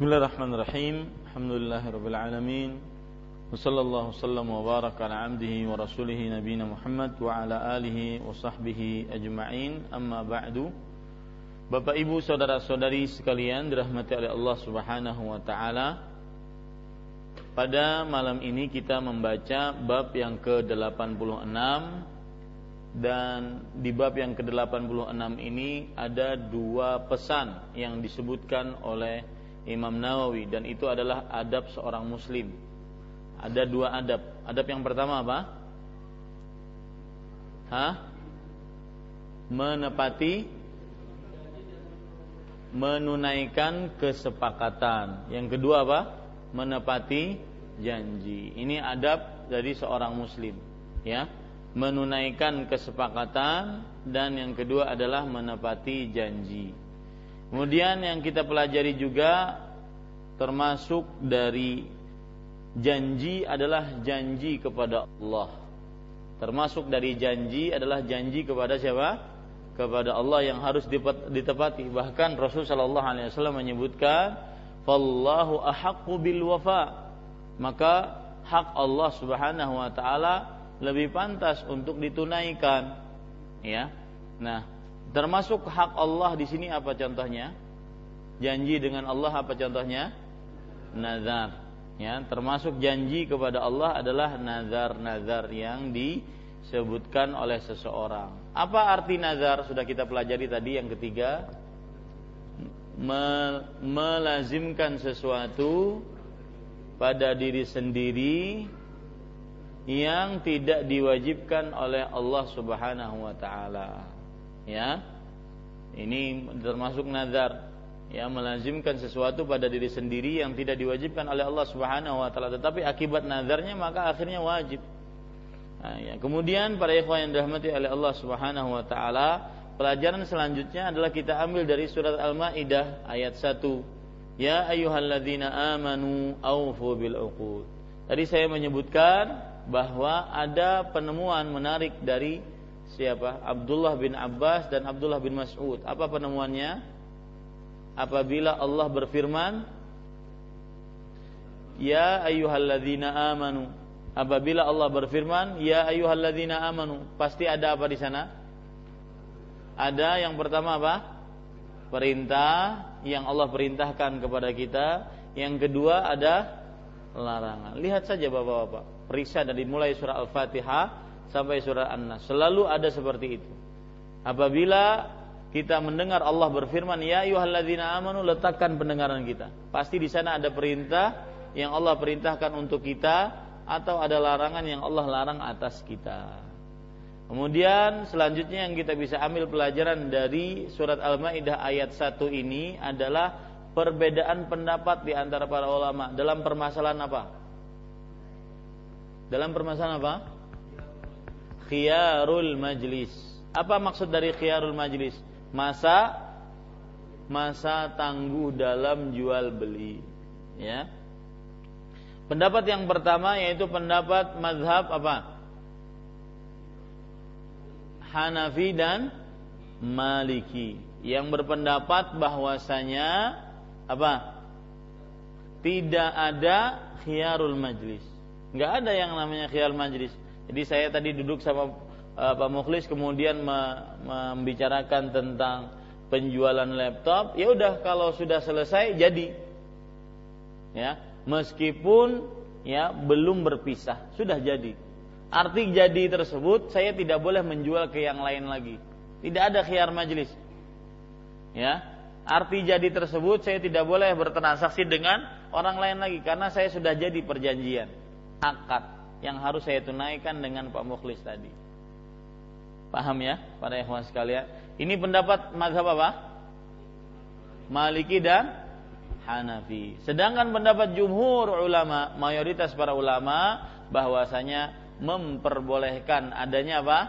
Bismillahirrahmanirrahim. Alhamdulillahirabbil alamin. Wassallallahu sallam wa baraka ala abdihi wa rasulihi nabiyina Muhammad wa ala alihi wa sahbihi ajma'in. Amma ba'du. Bapak Ibu saudara-saudari sekalian dirahmati oleh Allah Subhanahu wa taala. Pada malam ini kita membaca bab yang ke-86 dan di bab yang ke-86 ini ada dua pesan yang disebutkan oleh Imam Nawawi dan itu adalah adab seorang muslim. Ada dua adab. Adab yang pertama apa? Hah? Menepati menunaikan kesepakatan. Yang kedua apa? Menepati janji. Ini adab dari seorang muslim, ya. Menunaikan kesepakatan dan yang kedua adalah menepati janji. Kemudian yang kita pelajari juga termasuk dari janji adalah janji kepada Allah. Termasuk dari janji adalah janji kepada siapa? kepada Allah yang harus ditepati. Bahkan Rasul Shallallahu Alaihi Wasallam menyebutkan, "Fallahu ahaqqu bil wafa." Maka hak Allah Subhanahu Wa Taala lebih pantas untuk ditunaikan. Ya, nah termasuk hak Allah di sini apa contohnya? Janji dengan Allah apa contohnya? Nazar. Ya, termasuk janji kepada Allah adalah nazar-nazar yang di disebutkan oleh seseorang. Apa arti nazar? Sudah kita pelajari tadi yang ketiga. Melazimkan sesuatu pada diri sendiri yang tidak diwajibkan oleh Allah Subhanahu wa taala. Ya. Ini termasuk nazar ya melazimkan sesuatu pada diri sendiri yang tidak diwajibkan oleh Allah Subhanahu wa taala tetapi akibat nazarnya maka akhirnya wajib. Nah, ya. Kemudian para ikhwan yang dirahmati oleh Allah Subhanahu wa taala, pelajaran selanjutnya adalah kita ambil dari surat Al-Maidah ayat 1. Ya ayyuhalladzina amanu aufu bil uqud. Tadi saya menyebutkan bahwa ada penemuan menarik dari siapa? Abdullah bin Abbas dan Abdullah bin Mas'ud. Apa penemuannya? Apabila Allah berfirman, Ya ayyuhalladzina amanu apabila Allah berfirman, "Ya ayyuhalladzina amanu", pasti ada apa di sana? Ada yang pertama apa? Perintah yang Allah perintahkan kepada kita. Yang kedua ada larangan. Lihat saja Bapak-bapak, periksa dari mulai surah Al-Fatihah sampai surah An-Nas. Selalu ada seperti itu. Apabila kita mendengar Allah berfirman, "Ya ayyuhalladzina amanu", letakkan pendengaran kita. Pasti di sana ada perintah yang Allah perintahkan untuk kita atau ada larangan yang Allah larang atas kita. Kemudian selanjutnya yang kita bisa ambil pelajaran dari surat Al-Maidah ayat 1 ini adalah perbedaan pendapat di antara para ulama dalam permasalahan apa? Dalam permasalahan apa? Khiyarul majlis. Apa maksud dari khiyarul majlis? Masa masa tangguh dalam jual beli, ya. Pendapat yang pertama yaitu pendapat mazhab apa? Hanafi dan Maliki yang berpendapat bahwasanya apa? Tidak ada khiyarul majlis. Enggak ada yang namanya khiyar majlis. Jadi saya tadi duduk sama uh, Pak Mukhlis kemudian membicarakan tentang penjualan laptop, ya udah kalau sudah selesai jadi. Ya, meskipun ya belum berpisah, sudah jadi. Arti jadi tersebut saya tidak boleh menjual ke yang lain lagi. Tidak ada khiar majlis. Ya. Arti jadi tersebut saya tidak boleh bertransaksi dengan orang lain lagi karena saya sudah jadi perjanjian akad yang harus saya tunaikan dengan Pak Mukhlis tadi. Paham ya, para ikhwan sekalian? Ini pendapat mazhab apa? Maliki dan Hanafi. Sedangkan pendapat jumhur ulama, mayoritas para ulama bahwasanya memperbolehkan adanya apa?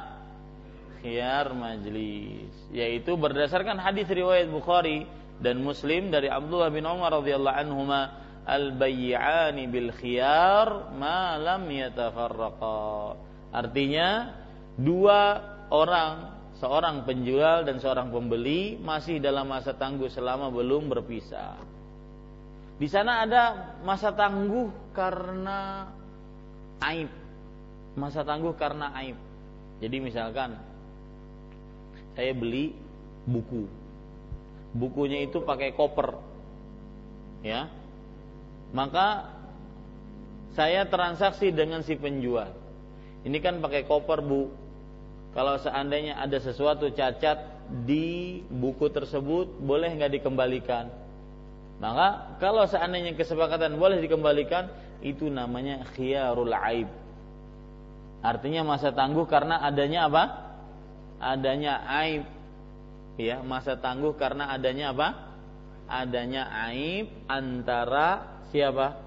Khiyar majlis, yaitu berdasarkan hadis riwayat Bukhari dan Muslim dari Abdullah bin Umar radhiyallahu anhuma al-bay'ani bil khiyar ma lam yatafarraqa. Artinya dua orang seorang penjual dan seorang pembeli masih dalam masa tangguh selama belum berpisah. Di sana ada masa tangguh karena aib. Masa tangguh karena aib. Jadi misalkan saya beli buku. Bukunya itu pakai koper. Ya. Maka saya transaksi dengan si penjual. Ini kan pakai koper, Bu. Kalau seandainya ada sesuatu cacat di buku tersebut, boleh nggak dikembalikan? Maka kalau seandainya kesepakatan boleh dikembalikan, itu namanya khiyarul aib. Artinya masa tangguh karena adanya apa? Adanya aib. Ya, masa tangguh karena adanya apa? Adanya aib antara siapa?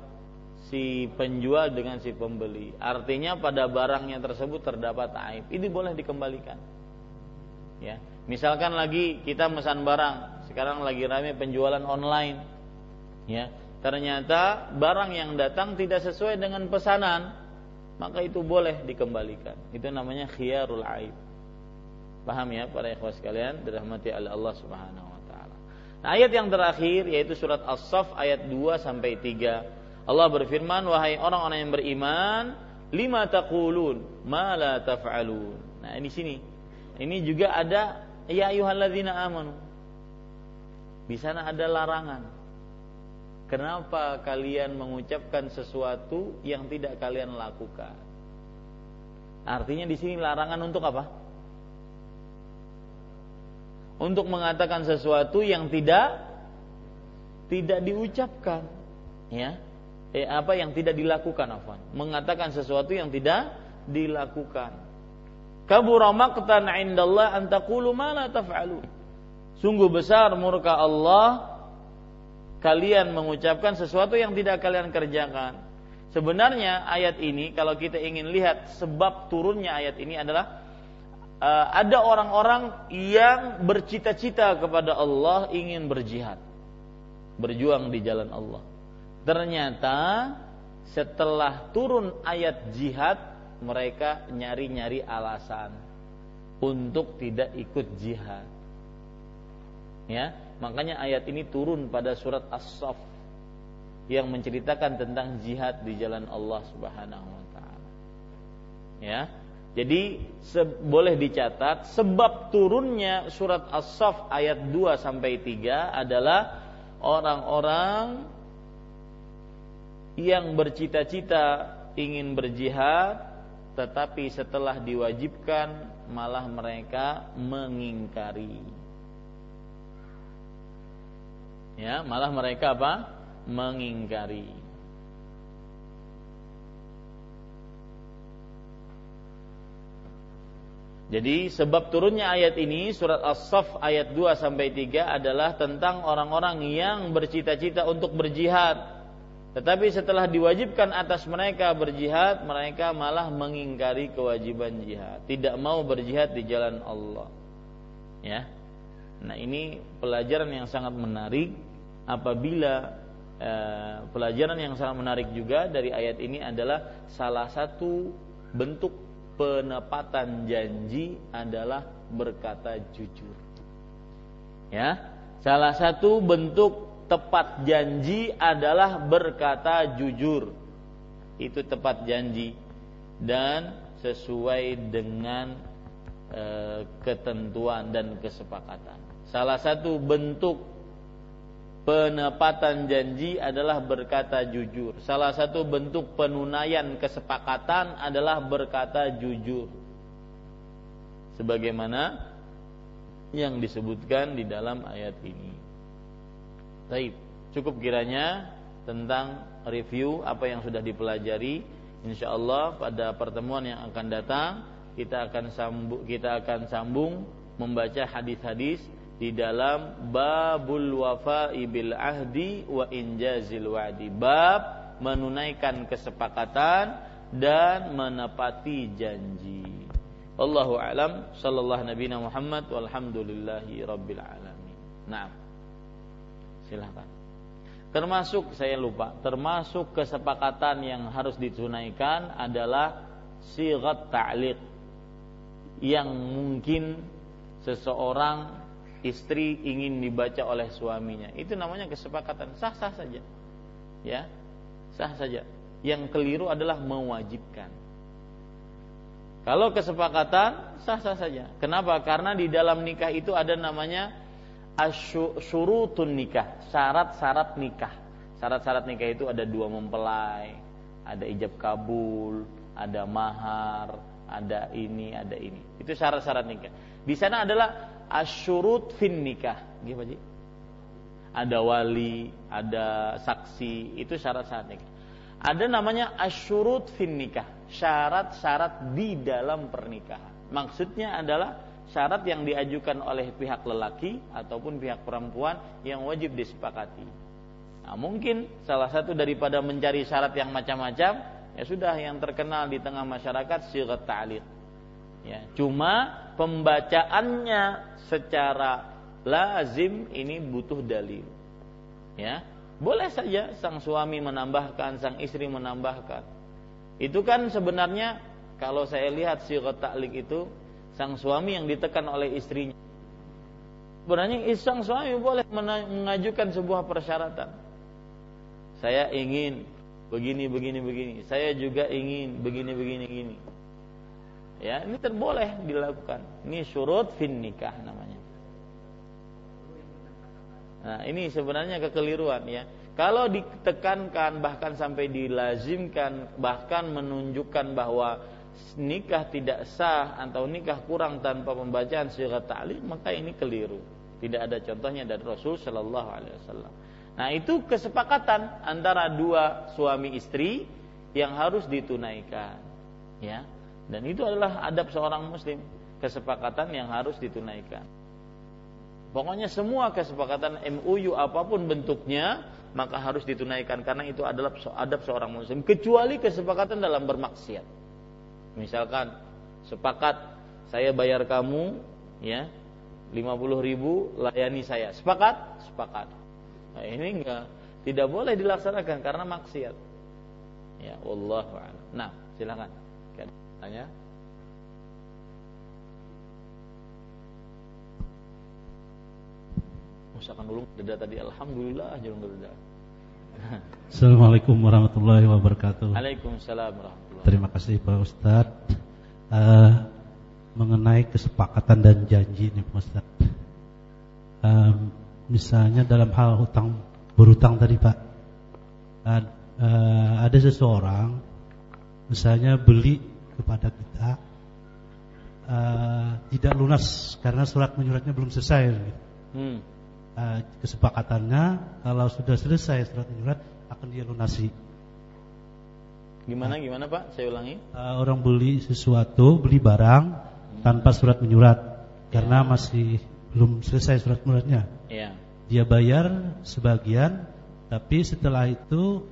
Si penjual dengan si pembeli. Artinya pada barangnya tersebut terdapat aib. Ini boleh dikembalikan. Ya, misalkan lagi kita mesan barang, sekarang lagi ramai penjualan online. Ya, ternyata barang yang datang tidak sesuai dengan pesanan, maka itu boleh dikembalikan. Itu namanya khiyarul aib. Paham ya para ikhwah sekalian dirahmati Allah Subhanahu. Nah, ayat yang terakhir yaitu surat As-Saff ayat 2 sampai 3. Allah berfirman, "Wahai orang-orang yang beriman, lima taqulun ma la taf'alun." Nah, ini sini. Ini juga ada ya ayyuhalladzina amanu. Di sana ada larangan Kenapa kalian mengucapkan sesuatu yang tidak kalian lakukan? Artinya di sini larangan untuk apa? Untuk mengatakan sesuatu yang tidak tidak diucapkan, ya. Eh, apa yang tidak dilakukan, afwan. Mengatakan sesuatu yang tidak dilakukan. Kabura maqtan 'indallah an taqulu ma la. Sungguh besar murka Allah kalian mengucapkan sesuatu yang tidak kalian kerjakan. Sebenarnya ayat ini kalau kita ingin lihat sebab turunnya ayat ini adalah uh, ada orang-orang yang bercita-cita kepada Allah ingin berjihad, berjuang di jalan Allah. Ternyata setelah turun ayat jihad mereka nyari-nyari alasan untuk tidak ikut jihad. Ya, Makanya ayat ini turun pada surat As-Saff yang menceritakan tentang jihad di jalan Allah Subhanahu wa taala. Ya. Jadi boleh dicatat sebab turunnya surat As-Saff ayat 2 sampai 3 adalah orang-orang yang bercita-cita ingin berjihad tetapi setelah diwajibkan malah mereka mengingkari. Ya malah mereka apa? Mengingkari Jadi sebab turunnya ayat ini surat As-Saff ayat 2 sampai 3 adalah tentang orang-orang yang bercita-cita untuk berjihad. Tetapi setelah diwajibkan atas mereka berjihad, mereka malah mengingkari kewajiban jihad, tidak mau berjihad di jalan Allah. Ya. Nah, ini pelajaran yang sangat menarik apabila eh, pelajaran yang sangat menarik juga dari ayat ini adalah salah satu bentuk penepatan janji adalah berkata jujur. Ya, salah satu bentuk tepat janji adalah berkata jujur. Itu tepat janji dan sesuai dengan e, ketentuan dan kesepakatan. Salah satu bentuk penepatan janji adalah berkata jujur. Salah satu bentuk penunaian kesepakatan adalah berkata jujur. Sebagaimana yang disebutkan di dalam ayat ini. Baik, cukup kiranya tentang review apa yang sudah dipelajari. Insya Allah pada pertemuan yang akan datang kita akan sambung, kita akan sambung membaca hadis-hadis di dalam babul wafa'i bil ahdi wa injazil wa'di. Bab menunaikan kesepakatan dan menepati janji. Allahu alam. Sallallahu nabi Muhammad walhamdulillahi rabbil alamin. Nah silahkan termasuk saya lupa termasuk kesepakatan yang harus ditunaikan adalah sigat ta'liq. Yang mungkin seseorang istri ingin dibaca oleh suaminya. Itu namanya kesepakatan sah-sah saja. Ya. Sah saja. Yang keliru adalah mewajibkan. Kalau kesepakatan sah-sah saja. Kenapa? Karena di dalam nikah itu ada namanya asyurutun nikah, syarat-syarat nikah. Syarat-syarat nikah itu ada dua mempelai, ada ijab kabul, ada mahar, ada ini, ada ini. Itu syarat-syarat nikah. Di sana adalah asyurut fin nikah. Gimana Ada wali, ada saksi, itu syarat-syarat nikah. Ada namanya asyurut fin nikah, syarat-syarat di dalam pernikahan. Maksudnya adalah syarat yang diajukan oleh pihak lelaki ataupun pihak perempuan yang wajib disepakati. Nah, mungkin salah satu daripada mencari syarat yang macam-macam, ya sudah yang terkenal di tengah masyarakat syirat ta'liq. Ya, cuma pembacaannya secara lazim ini butuh dalil. Ya, boleh saja sang suami menambahkan, sang istri menambahkan. Itu kan sebenarnya kalau saya lihat syirat ta'lik itu sang suami yang ditekan oleh istrinya. Sebenarnya sang suami boleh mengajukan sebuah persyaratan. Saya ingin begini begini begini. Saya juga ingin begini begini begini. Ya, ini terboleh dilakukan. Ini syurut fin nikah namanya. Nah, ini sebenarnya kekeliruan ya. Kalau ditekankan bahkan sampai dilazimkan bahkan menunjukkan bahwa nikah tidak sah atau nikah kurang tanpa pembacaan syirat ta'lim maka ini keliru. Tidak ada contohnya dari Rasul Shallallahu alaihi wasallam. Nah, itu kesepakatan antara dua suami istri yang harus ditunaikan. Ya. Dan itu adalah adab seorang muslim, kesepakatan yang harus ditunaikan. Pokoknya semua kesepakatan MUU apa pun bentuknya maka harus ditunaikan karena itu adalah adab seorang muslim kecuali kesepakatan dalam bermaksiat. Misalkan sepakat saya bayar kamu ya 50 ribu layani saya. Sepakat? Sepakat. Nah, ini enggak tidak boleh dilaksanakan karena maksiat. Ya, a'lam. Nah, silakan. Tanya. usahakan dulu dada tadi alhamdulillah jalan dada Assalamualaikum warahmatullahi wabarakatuh. Waalaikumsalam warahmatullahi. Terima kasih Pak Ustadz uh, mengenai kesepakatan dan janji nih Pak Ustadz. Uh, misalnya dalam hal hutang berutang tadi Pak, uh, uh, ada seseorang misalnya beli kepada kita uh, tidak lunas karena surat menyuratnya belum selesai. Hmm uh, kesepakatannya kalau sudah selesai surat menyurat akan dia lunasi. Gimana gimana Pak? Saya ulangi. Uh, orang beli sesuatu, beli barang hmm. tanpa surat menyurat ya. karena masih belum selesai surat menyuratnya. Ya. Dia bayar sebagian, tapi setelah itu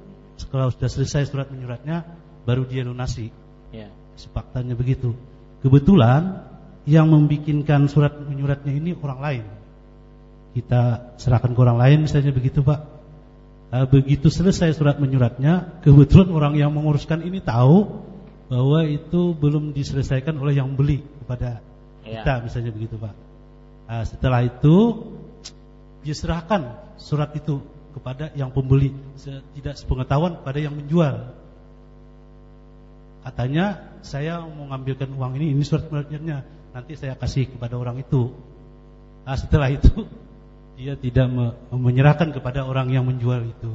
kalau sudah selesai surat menyuratnya baru dia lunasi. Ya. Kesepakatannya begitu. Kebetulan yang membikinkan surat menyuratnya ini orang lain kita serahkan ke orang lain misalnya begitu Pak. Nah, begitu selesai surat menyuratnya, kebetulan orang yang menguruskan ini tahu bahwa itu belum diselesaikan oleh yang beli kepada ya. kita misalnya begitu Pak. Nah, setelah itu dia serahkan surat itu kepada yang pembeli, tidak sepengetahuan kepada yang menjual. Katanya saya mau mengambilkan uang ini, ini surat menyuratnya, nanti saya kasih kepada orang itu. Nah, setelah itu dia tidak menyerahkan kepada orang yang menjual itu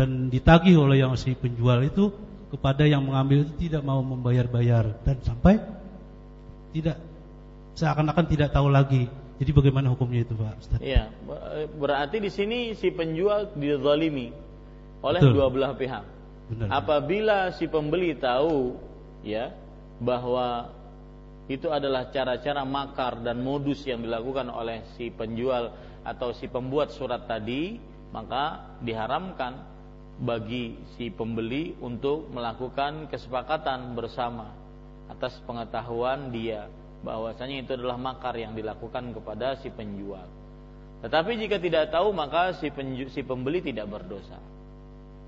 dan ditagih oleh yang si penjual itu kepada yang mengambil itu tidak mau membayar-bayar dan sampai tidak seakan-akan tidak tahu lagi. Jadi bagaimana hukumnya itu, Pak Ustaz? Iya, berarti di sini si penjual dizalimi oleh Betul. dua belah pihak. Benar. Apabila si pembeli tahu ya bahwa itu adalah cara-cara makar dan modus yang dilakukan oleh si penjual atau si pembuat surat tadi maka diharamkan bagi si pembeli untuk melakukan kesepakatan bersama atas pengetahuan dia bahwasanya itu adalah makar yang dilakukan kepada si penjual. Tetapi jika tidak tahu maka si, penju, si pembeli tidak berdosa.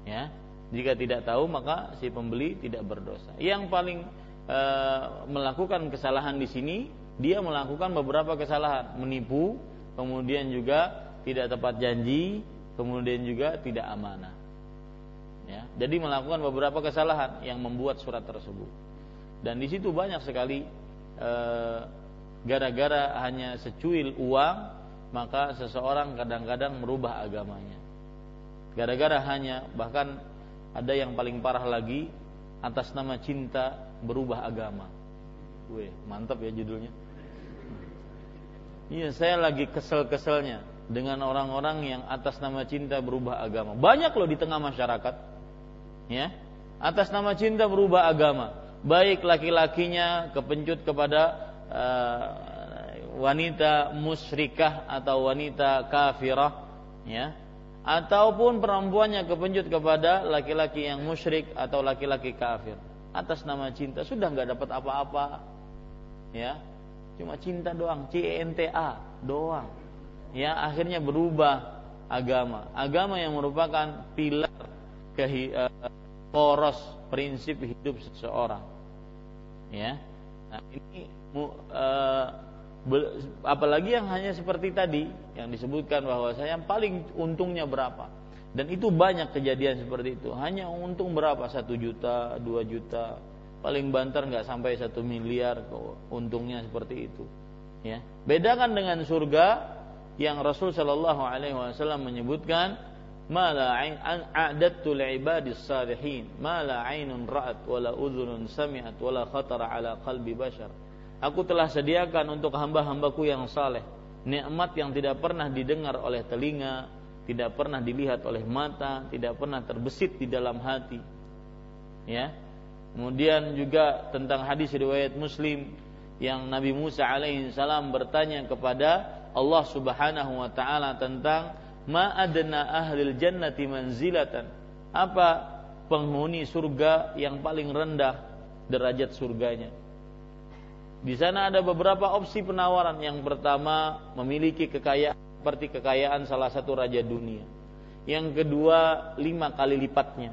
Ya, jika tidak tahu maka si pembeli tidak berdosa. Yang paling e, melakukan kesalahan di sini dia melakukan beberapa kesalahan, menipu kemudian juga tidak tepat janji, kemudian juga tidak amanah. Ya, jadi melakukan beberapa kesalahan yang membuat surat tersebut. Dan di situ banyak sekali eh, gara-gara hanya secuil uang, maka seseorang kadang-kadang merubah agamanya. Gara-gara hanya bahkan ada yang paling parah lagi atas nama cinta berubah agama. Weh, mantap ya judulnya. Iya, saya lagi kesel-keselnya dengan orang-orang yang atas nama cinta berubah agama. Banyak loh di tengah masyarakat. Ya. Atas nama cinta berubah agama. Baik laki-lakinya kepencut kepada uh, wanita musyrikah atau wanita kafirah, ya. Ataupun perempuannya kepencut kepada laki-laki yang musyrik atau laki-laki kafir. Atas nama cinta sudah nggak dapat apa-apa. Ya cuma cinta doang cinta doang. Ya akhirnya berubah agama. Agama yang merupakan pilar kehi, uh, poros prinsip hidup seseorang. Ya nah ini uh, apalagi yang hanya seperti tadi yang disebutkan bahwa saya yang paling untungnya berapa. Dan itu banyak kejadian seperti itu. Hanya untung berapa? Satu juta dua juta. Paling banter nggak sampai satu miliar untungnya seperti itu. Ya. Bedakan dengan surga yang Rasul Shallallahu Alaihi Wasallam menyebutkan mala ainun ra'at wala udhunun sami'at wala khatara ala qalbi bashar aku telah sediakan untuk hamba-hambaku yang saleh nikmat yang tidak pernah didengar oleh telinga tidak pernah dilihat oleh mata tidak pernah terbesit di dalam hati ya kemudian juga tentang hadis riwayat Muslim yang Nabi Musa alaihi salam bertanya kepada Allah Subhanahu wa taala tentang ma adna ahlil jannati manzilatan. Apa penghuni surga yang paling rendah derajat surganya? Di sana ada beberapa opsi penawaran. Yang pertama, memiliki kekayaan seperti kekayaan salah satu raja dunia. Yang kedua, lima kali lipatnya.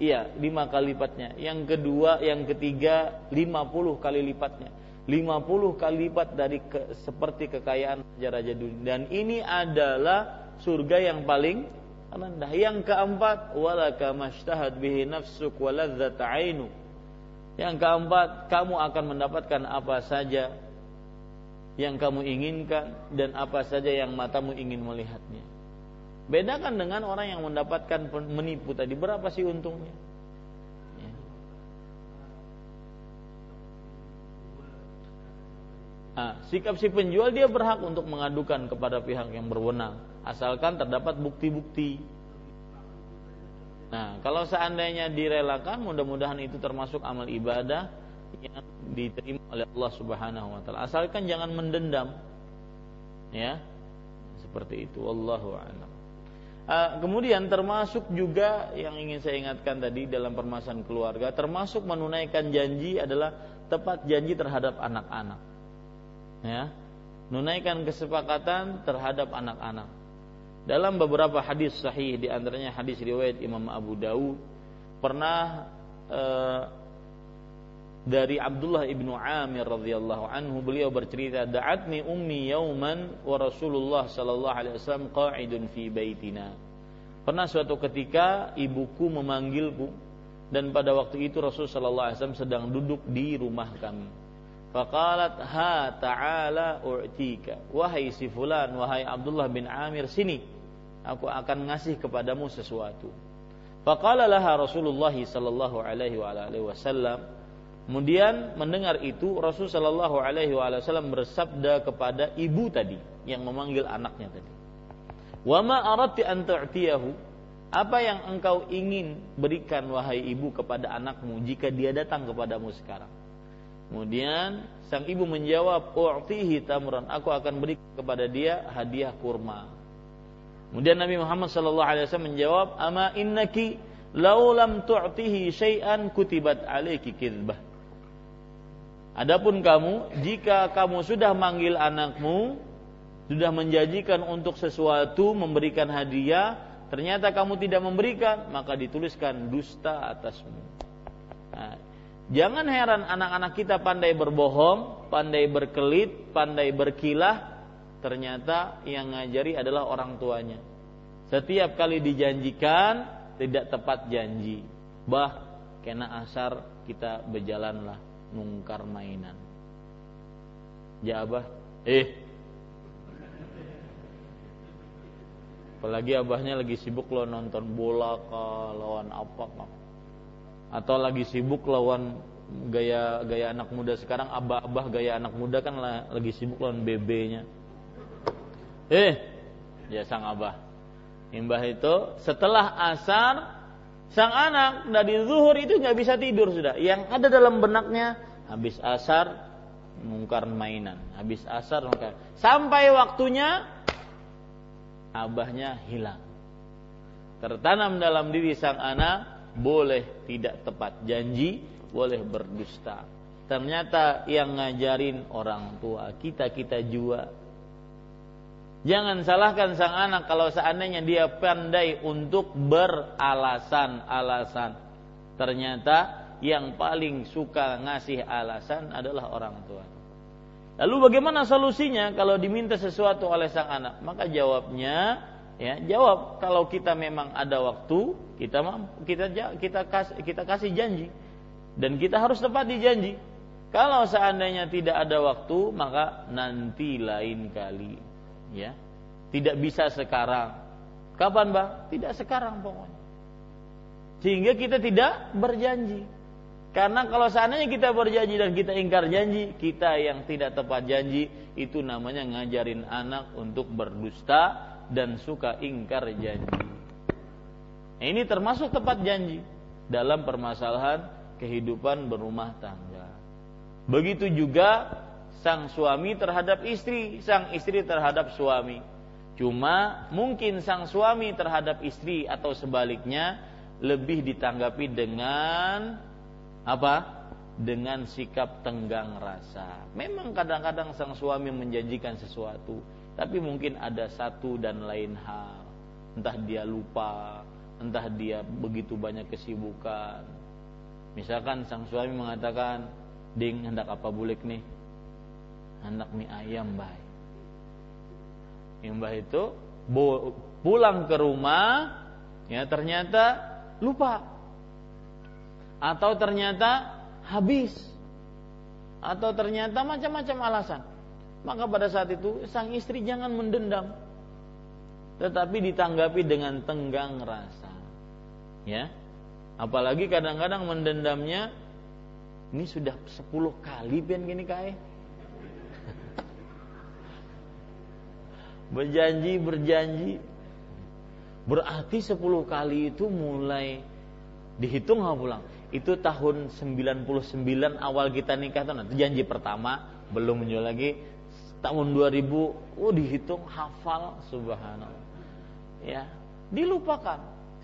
Iya, lima kali lipatnya. Yang kedua, yang ketiga, lima puluh kali lipatnya. 50 kali lipat dari ke, seperti kekayaan raja-raja dunia. Dan ini adalah surga yang paling rendah. Yang keempat, walaka mashtahat bihi nafsuk waladzat ainu. Yang keempat, kamu akan mendapatkan apa saja yang kamu inginkan dan apa saja yang matamu ingin melihatnya. Bedakan dengan orang yang mendapatkan menipu tadi, berapa sih untungnya? Nah, sikap si penjual dia berhak untuk mengadukan kepada pihak yang berwenang, asalkan terdapat bukti-bukti. Nah, kalau seandainya direlakan, mudah-mudahan itu termasuk amal ibadah yang diterima oleh Allah Subhanahu wa taala. Asalkan jangan mendendam. Ya. Seperti itu, wallahu a'lam. Uh, kemudian termasuk juga yang ingin saya ingatkan tadi dalam permasalahan keluarga, termasuk menunaikan janji adalah tepat janji terhadap anak-anak ya menunaikan kesepakatan terhadap anak-anak. Dalam beberapa hadis sahih di antaranya hadis riwayat Imam Abu Dawud pernah uh, dari Abdullah ibnu Amir radhiyallahu anhu beliau bercerita da'atni ummi yauman wa Rasulullah sallallahu alaihi wasallam qa'idun fi baitina. Pernah suatu ketika ibuku memanggilku dan pada waktu itu Rasul sallallahu alaihi wasallam sedang duduk di rumah kami. Faqalat ha ta'ala u'tika. Wahai si fulan, wahai Abdullah bin Amir, sini. Aku akan ngasih kepadamu sesuatu. Faqala laha Rasulullah sallallahu alaihi wasallam. Kemudian mendengar itu Rasul sallallahu alaihi wasallam bersabda kepada ibu tadi yang memanggil anaknya tadi. Wa ma aradti an tu'tiyahu? Apa yang engkau ingin berikan wahai ibu kepada anakmu jika dia datang kepadamu sekarang? Kemudian sang ibu menjawab, "U'tihi tamran, aku akan beri kepada dia hadiah kurma." Kemudian Nabi Muhammad sallallahu alaihi wasallam menjawab, "Ama innaki law lam tu'tihi syai'an kutibat alaiki kidzbah." Adapun kamu, jika kamu sudah manggil anakmu, sudah menjanjikan untuk sesuatu memberikan hadiah, ternyata kamu tidak memberikan, maka dituliskan dusta atasmu. Nah, Jangan heran anak-anak kita pandai berbohong, pandai berkelit, pandai berkilah, ternyata yang ngajari adalah orang tuanya. Setiap kali dijanjikan tidak tepat janji. Bah, kena asar kita berjalanlah nungkar mainan. Ya abah, eh. Apalagi abahnya lagi sibuk lo nonton bola ke lawan apa kah atau lagi sibuk lawan gaya gaya anak muda sekarang abah-abah gaya anak muda kan lagi sibuk lawan BB-nya. Eh, ya sang abah. Imbah itu setelah asar Sang anak dari zuhur itu nggak bisa tidur sudah. Yang ada dalam benaknya habis asar mungkar mainan, habis asar mungkar. Sampai waktunya abahnya hilang. Tertanam dalam diri sang anak boleh tidak tepat janji, boleh berdusta. Ternyata yang ngajarin orang tua kita kita juga Jangan salahkan sang anak kalau seandainya dia pandai untuk beralasan-alasan. Ternyata yang paling suka ngasih alasan adalah orang tua. Lalu bagaimana solusinya kalau diminta sesuatu oleh sang anak? Maka jawabnya ya, jawab kalau kita memang ada waktu, kita kita kita kasih kita kasih janji dan kita harus tepati janji. Kalau seandainya tidak ada waktu, maka nanti lain kali ya. Tidak bisa sekarang. Kapan bang tidak sekarang pokoknya. Sehingga kita tidak berjanji. Karena kalau seandainya kita berjanji dan kita ingkar janji kita yang tidak tepat janji itu namanya ngajarin anak untuk berdusta dan suka ingkar janji. Nah, ini termasuk tepat janji dalam permasalahan kehidupan berumah tangga. Begitu juga sang suami terhadap istri, sang istri terhadap suami. Cuma mungkin sang suami terhadap istri atau sebaliknya lebih ditanggapi dengan apa? Dengan sikap tenggang rasa. Memang kadang-kadang sang suami menjanjikan sesuatu, tapi mungkin ada satu dan lain hal. Entah dia lupa, entah dia begitu banyak kesibukan. Misalkan sang suami mengatakan, "Ding, hendak apa bulik nih?" Anak mie ayam baik. Mbah itu pulang ke rumah ya ternyata lupa atau ternyata habis atau ternyata macam-macam alasan. Maka pada saat itu sang istri jangan mendendam tetapi ditanggapi dengan tenggang rasa. Ya. Apalagi kadang-kadang mendendamnya ini sudah 10 kali pian gini kae berjanji berjanji. Berarti 10 kali itu mulai dihitung nggak pulang. Itu tahun 99 awal kita nikah tuh. Nanti janji pertama belum menjual lagi. Tahun 2000 oh dihitung hafal subhanallah. Ya dilupakan.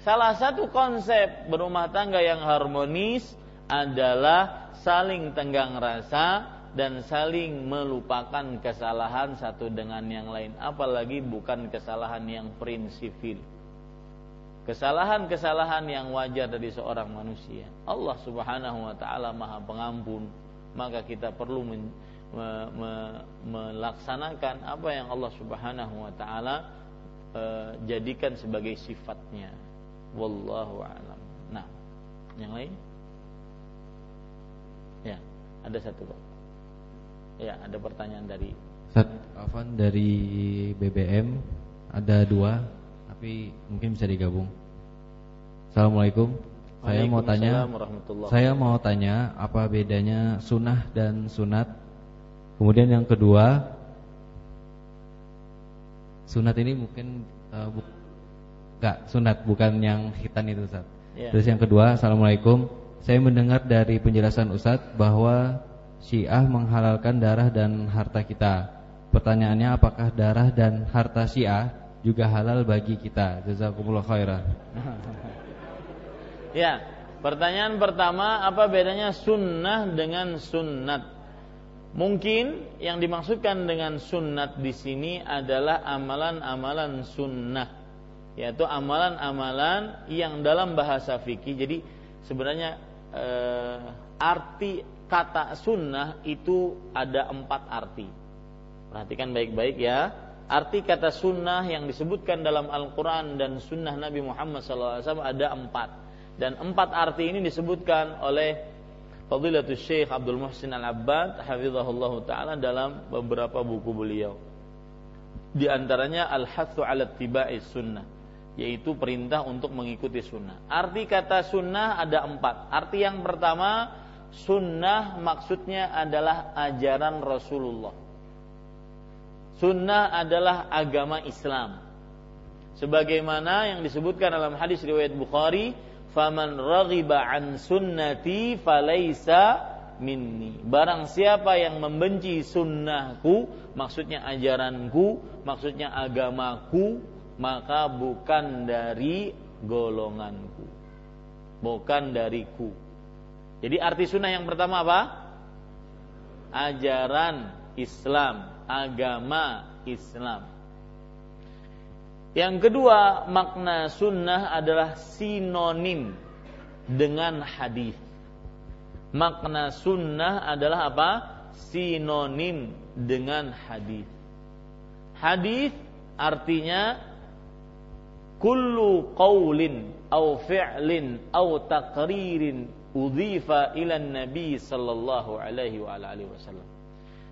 Salah satu konsep berumah tangga yang harmonis adalah saling tenggang rasa dan saling melupakan kesalahan satu dengan yang lain. Apalagi bukan kesalahan yang prinsipil. Kesalahan-kesalahan yang wajar dari seorang manusia. Allah Subhanahu wa taala Maha Pengampun. Maka kita perlu men, me, me, melaksanakan apa yang Allah Subhanahu wa taala e, jadikan sebagai sifatnya. Wallahu alam. Nah yang lain? Ya ada satu Pak Ya, ada pertanyaan dari Ustaz Afan dari BBM ada dua, tapi mungkin bisa digabung. Assalamualaikum. Saya mau tanya, saya mau tanya apa bedanya sunnah dan sunat. Kemudian yang kedua, sunat ini mungkin uh, bu, enggak sunat bukan yang hitam itu Ustaz. Yeah. Terus yang kedua, Assalamualaikum. Saya mendengar dari penjelasan Ustadz bahwa Syiah menghalalkan darah dan harta kita. Pertanyaannya apakah darah dan harta Syiah juga halal bagi kita? Jazakumullah khairan. ya, pertanyaan pertama apa bedanya sunnah dengan sunnat? Mungkin yang dimaksudkan dengan sunnat di sini adalah amalan-amalan sunnah, yaitu amalan-amalan yang dalam bahasa fikih. Jadi sebenarnya eh, arti kata sunnah itu ada empat arti. Perhatikan baik-baik ya. Arti kata sunnah yang disebutkan dalam Al-Quran dan sunnah Nabi Muhammad SAW ada empat. Dan empat arti ini disebutkan oleh Fadilatul Syekh Abdul Muhsin Al-Abbad Hafizahullah Ta'ala dalam beberapa buku beliau. Di antaranya Al-Hathu ala Tiba'i Sunnah yaitu perintah untuk mengikuti sunnah. Arti kata sunnah ada empat. Arti yang pertama Sunnah maksudnya adalah ajaran Rasulullah. Sunnah adalah agama Islam. Sebagaimana yang disebutkan dalam hadis riwayat Bukhari, faman raghiba an sunnati falaisa minni. Barang siapa yang membenci sunnahku, maksudnya ajaranku, maksudnya agamaku, maka bukan dari golonganku. Bukan dariku. Jadi arti sunnah yang pertama apa? Ajaran Islam, agama Islam. Yang kedua, makna sunnah adalah sinonim dengan hadis makna sunnah adalah apa? Sinonim dengan hadis. Hadis artinya kullu qaulin au fi'lin au taqririn udhifa ila nabi sallallahu alaihi wa wasallam.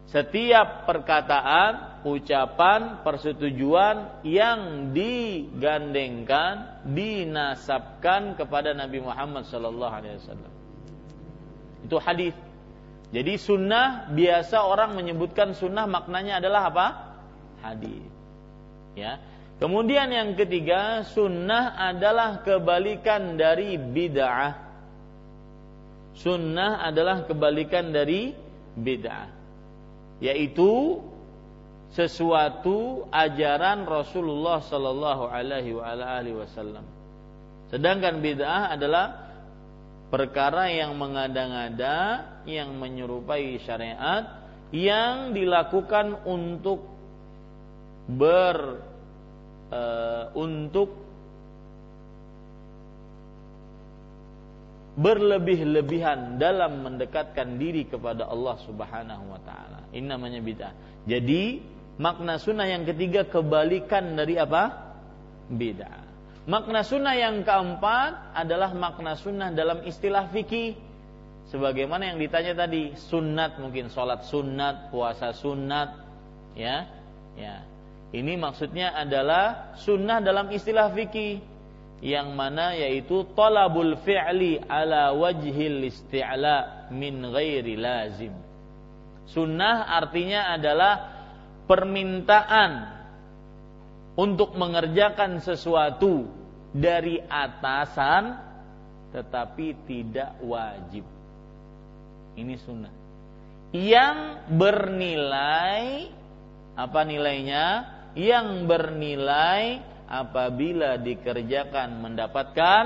Setiap perkataan, ucapan, persetujuan yang digandengkan, dinasabkan kepada Nabi Muhammad sallallahu alaihi wasallam. Itu hadis. Jadi sunnah biasa orang menyebutkan sunnah maknanya adalah apa? Hadis. Ya. Kemudian yang ketiga, sunnah adalah kebalikan dari bid'ah. Sunnah adalah kebalikan dari bid'ah. Yaitu sesuatu ajaran Rasulullah Sallallahu Alaihi Wasallam. Sedangkan bid'ah adalah perkara yang mengada-ngada yang menyerupai syariat yang dilakukan untuk ber e, untuk berlebih-lebihan dalam mendekatkan diri kepada Allah Subhanahu wa taala. Ini namanya bid'ah. Jadi, makna sunnah yang ketiga kebalikan dari apa? Bid'ah. Makna sunnah yang keempat adalah makna sunnah dalam istilah fikih. Sebagaimana yang ditanya tadi, sunnat mungkin sholat sunnat, puasa sunnat, ya, ya. Ini maksudnya adalah sunnah dalam istilah fikih yang mana yaitu talabul fi'li ala wajhil isti'la min ghairi lazim. Sunnah artinya adalah permintaan untuk mengerjakan sesuatu dari atasan tetapi tidak wajib. Ini sunnah. Yang bernilai apa nilainya? Yang bernilai apabila dikerjakan mendapatkan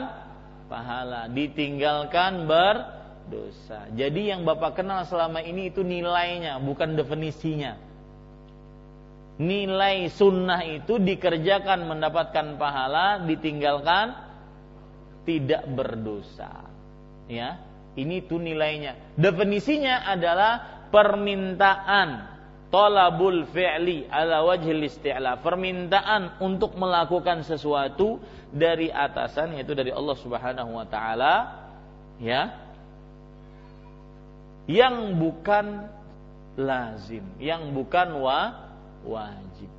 pahala, ditinggalkan berdosa. Jadi yang Bapak kenal selama ini itu nilainya, bukan definisinya nilai sunnah itu dikerjakan mendapatkan pahala, ditinggalkan tidak berdosa. Ya, ini tuh nilainya. Definisinya adalah permintaan tolabul fi'li ala wajhil isti'la. Permintaan untuk melakukan sesuatu dari atasan yaitu dari Allah Subhanahu wa taala ya. Yang bukan lazim, yang bukan wa wajib.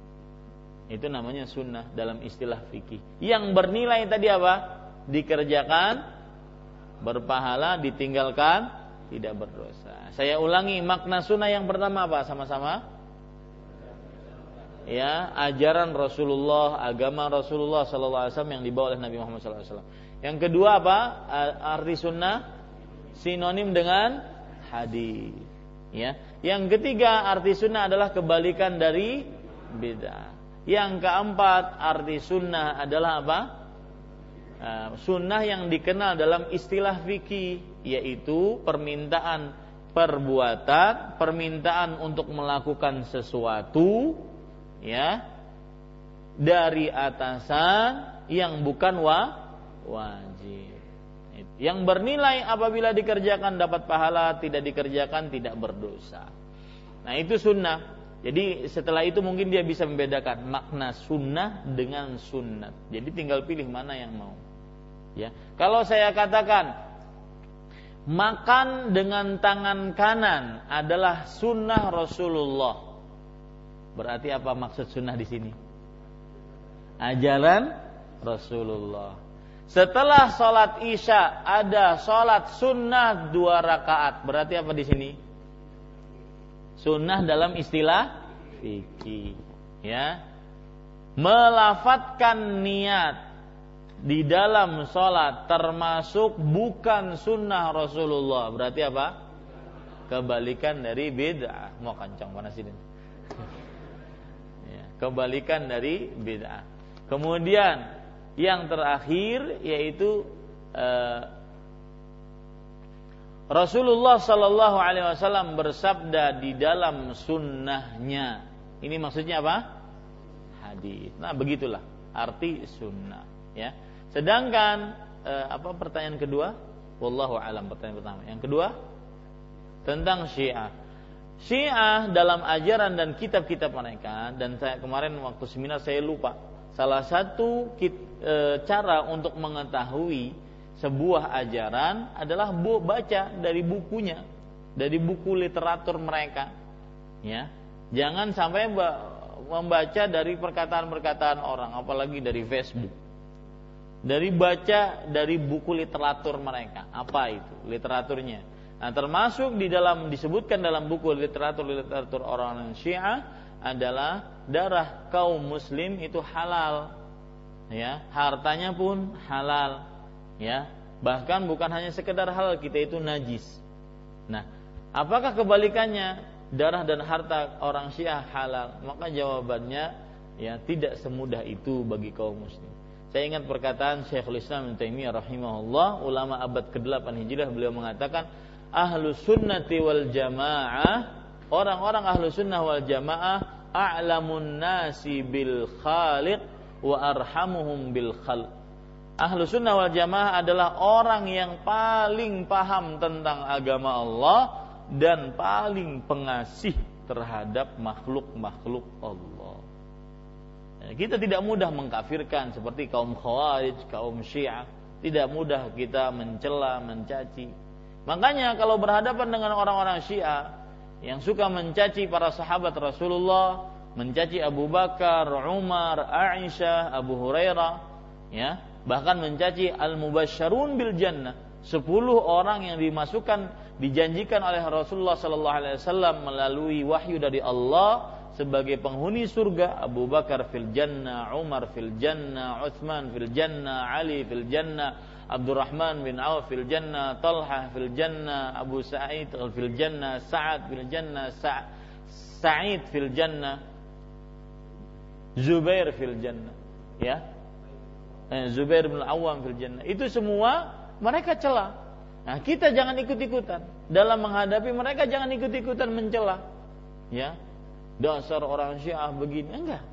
Itu namanya sunnah dalam istilah fikih. Yang bernilai tadi apa? Dikerjakan, berpahala, ditinggalkan, tidak berdosa. Saya ulangi makna sunnah yang pertama apa? Sama-sama? Ya, ajaran Rasulullah, agama Rasulullah Sallallahu Alaihi Wasallam yang dibawa oleh Nabi Muhammad Sallallahu Alaihi Wasallam. Yang kedua apa? Arti sunnah sinonim dengan hadis. Ya. Yang ketiga arti sunnah adalah kebalikan dari beda. Yang keempat arti sunnah adalah apa? Sunnah yang dikenal dalam istilah fikih yaitu permintaan perbuatan, permintaan untuk melakukan sesuatu ya dari atasan yang bukan wa wajib. Yang bernilai apabila dikerjakan dapat pahala, tidak dikerjakan tidak berdosa. Nah itu sunnah. Jadi setelah itu mungkin dia bisa membedakan makna sunnah dengan sunnat. Jadi tinggal pilih mana yang mau. Ya, kalau saya katakan makan dengan tangan kanan adalah sunnah Rasulullah. Berarti apa maksud sunnah di sini? Ajaran Rasulullah. Setelah sholat isya ada sholat sunnah dua rakaat. Berarti apa di sini? Sunnah dalam istilah fikih. Ya, melafatkan niat di dalam sholat termasuk bukan sunnah Rasulullah berarti apa? Kebalikan dari bid'ah. Mau kancang panas ini. ya, kebalikan dari bid'ah. Kemudian yang terakhir yaitu uh, Rasulullah Shallallahu Alaihi Wasallam bersabda di dalam sunnahnya. Ini maksudnya apa? Hadis. Nah begitulah arti sunnah. Ya. Sedangkan eh, apa pertanyaan kedua? Wallahu alam pertanyaan pertama. Yang kedua tentang Syiah. Syiah dalam ajaran dan kitab-kitab mereka dan saya kemarin waktu seminar saya lupa salah satu kit, e, cara untuk mengetahui sebuah ajaran adalah bu, baca dari bukunya, dari buku literatur mereka. Ya. Jangan sampai membaca dari perkataan-perkataan orang, apalagi dari Facebook dari baca dari buku literatur mereka. Apa itu literaturnya? Nah, termasuk di dalam disebutkan dalam buku literatur literatur orang Syiah adalah darah kaum muslim itu halal. Ya, hartanya pun halal. Ya, bahkan bukan hanya sekedar halal kita itu najis. Nah, apakah kebalikannya darah dan harta orang Syiah halal? Maka jawabannya ya tidak semudah itu bagi kaum muslim. Saya ingat perkataan Syekhul Islam Ibnu Taimiyah rahimahullah, ulama abad ke-8 Hijriah beliau mengatakan ahlu sunnati wal jamaah orang-orang ahlu sunnah wal jamaah a'lamun nasi bil khaliq wa arhamuhum bil khalq. Ahlu sunnah wal jamaah adalah orang yang paling paham tentang agama Allah dan paling pengasih terhadap makhluk-makhluk Allah. Kita tidak mudah mengkafirkan seperti kaum khawarij, kaum syiah. Tidak mudah kita mencela, mencaci. Makanya kalau berhadapan dengan orang-orang syiah yang suka mencaci para sahabat Rasulullah, mencaci Abu Bakar, Umar, Aisyah, Abu Hurairah, ya, bahkan mencaci al-mubasyarun bil jannah, sepuluh orang yang dimasukkan dijanjikan oleh Rasulullah sallallahu alaihi wasallam melalui wahyu dari Allah sebagai penghuni surga Abu Bakar fil jannah, Umar fil jannah, Utsman fil jannah, Ali fil jannah, Abdurrahman bin Auf fil jannah, Talha fil jannah, Abu Sa'id fil jannah, Sa'ad fil jannah, Sa' Sa'id fil jannah, Zubair fil jannah. Ya. Eh, Zubair bin Awam fil jannah. Itu semua mereka celah. Nah, kita jangan ikut-ikutan dalam menghadapi mereka jangan ikut-ikutan mencela. Ya, dasar orang Syiah begini enggak.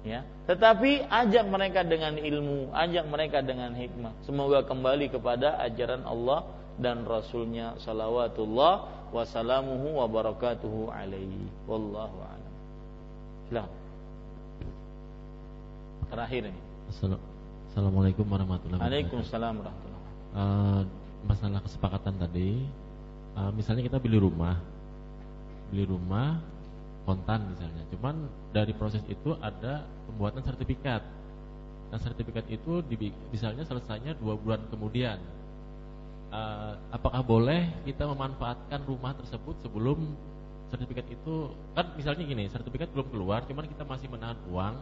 Ya. Tetapi ajak mereka dengan ilmu ajak mereka dengan hikmah. Semoga kembali kepada ajaran Allah dan Rasulnya salawatullah wasalamuhu wa barakatuhu alaihi. Wallahu a'lam. Silakan. Terakhir ini. Assalamualaikum warahmatullahi wabarakatuh. Waalaikumsalam warahmatullahi wabarakatuh uh, masalah kesepakatan tadi uh, misalnya kita beli rumah. Beli rumah kontan misalnya. Cuman dari proses itu ada pembuatan sertifikat. Nah sertifikat itu misalnya selesainya dua bulan kemudian. Uh, apakah boleh kita memanfaatkan rumah tersebut sebelum sertifikat itu kan misalnya gini sertifikat belum keluar cuman kita masih menahan uang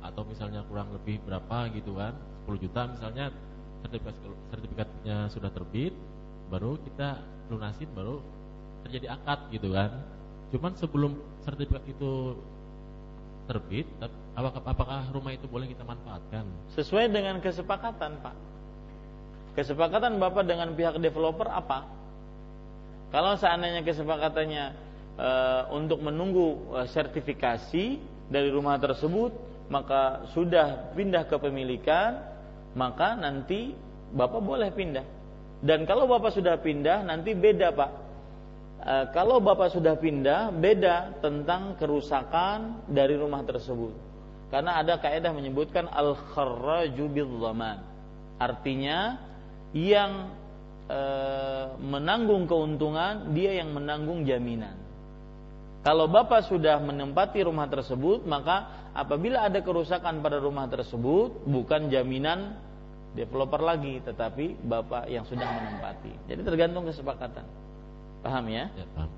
atau misalnya kurang lebih berapa gitu kan 10 juta misalnya sertifikat sertifikatnya sudah terbit baru kita lunasin baru terjadi akad gitu kan Cuman sebelum sertifikat itu terbit, apakah, rumah itu boleh kita manfaatkan? Sesuai dengan kesepakatan, Pak. Kesepakatan Bapak dengan pihak developer apa? Kalau seandainya kesepakatannya e, untuk menunggu e, sertifikasi dari rumah tersebut, maka sudah pindah ke pemilikan, maka nanti Bapak boleh pindah. Dan kalau Bapak sudah pindah, nanti beda, Pak e, kalau bapak sudah pindah beda tentang kerusakan dari rumah tersebut. Karena ada kaidah menyebutkan al kharraju zaman artinya yang e, menanggung keuntungan dia yang menanggung jaminan. Kalau bapak sudah menempati rumah tersebut maka apabila ada kerusakan pada rumah tersebut bukan jaminan developer lagi tetapi bapak yang sudah menempati. Jadi tergantung kesepakatan Paham ya? Ya, paham.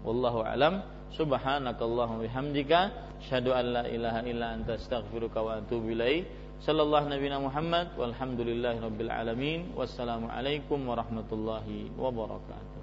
Wallahu alam. Subhanakallahumma bihamdika asyhadu an la ilaha illa anta astaghfiruka wa atubu ilaik. sallallahu nabiyana Muhammad walhamdulillahi rabbil alamin wassalamu alaikum warahmatullahi wabarakatuh